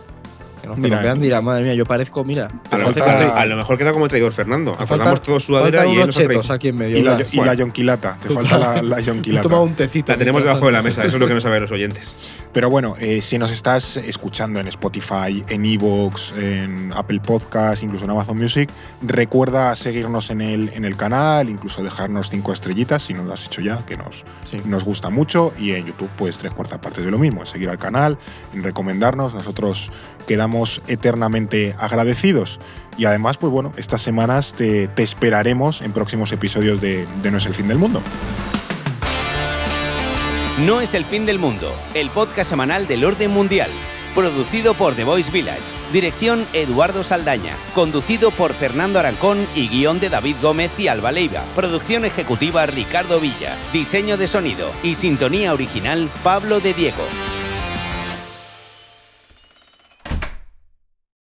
que
Mira,
nos vean dirán, madre mía, yo parezco, mira,
A lo,
falta-
mejor, a lo mejor queda como traidor Fernando. Acordamos todos sudadera y él nos
aquí en medio.
Y la, y la yonquilata, te falta la, la
He
yonquilata.
tomado un tecito.
La tenemos debajo de la mesa, eso es lo que no saben los oyentes.
Pero bueno, eh, si nos estás escuchando en Spotify, en Evox, en Apple Podcasts, incluso en Amazon Music, recuerda seguirnos en el, en el canal, incluso dejarnos cinco estrellitas si no lo has hecho ya, que nos,
Sí.
nos gusta mucho. Y en YouTube, pues tres cuartas partes de lo mismo, en seguir al canal, en recomendarnos. Nosotros quedamos eternamente agradecidos. Y además, pues bueno, estas semanas te, te esperaremos en próximos episodios de, de No es el fin del mundo.
No es el fin del mundo, el podcast semanal del orden mundial. Producido por The Voice Village. Dirección Eduardo Saldaña. Conducido por Fernando Arancón y guion de David Gómez y Alba Leiva. Producción ejecutiva Ricardo Villa. Diseño de sonido y sintonía original Pablo de Diego.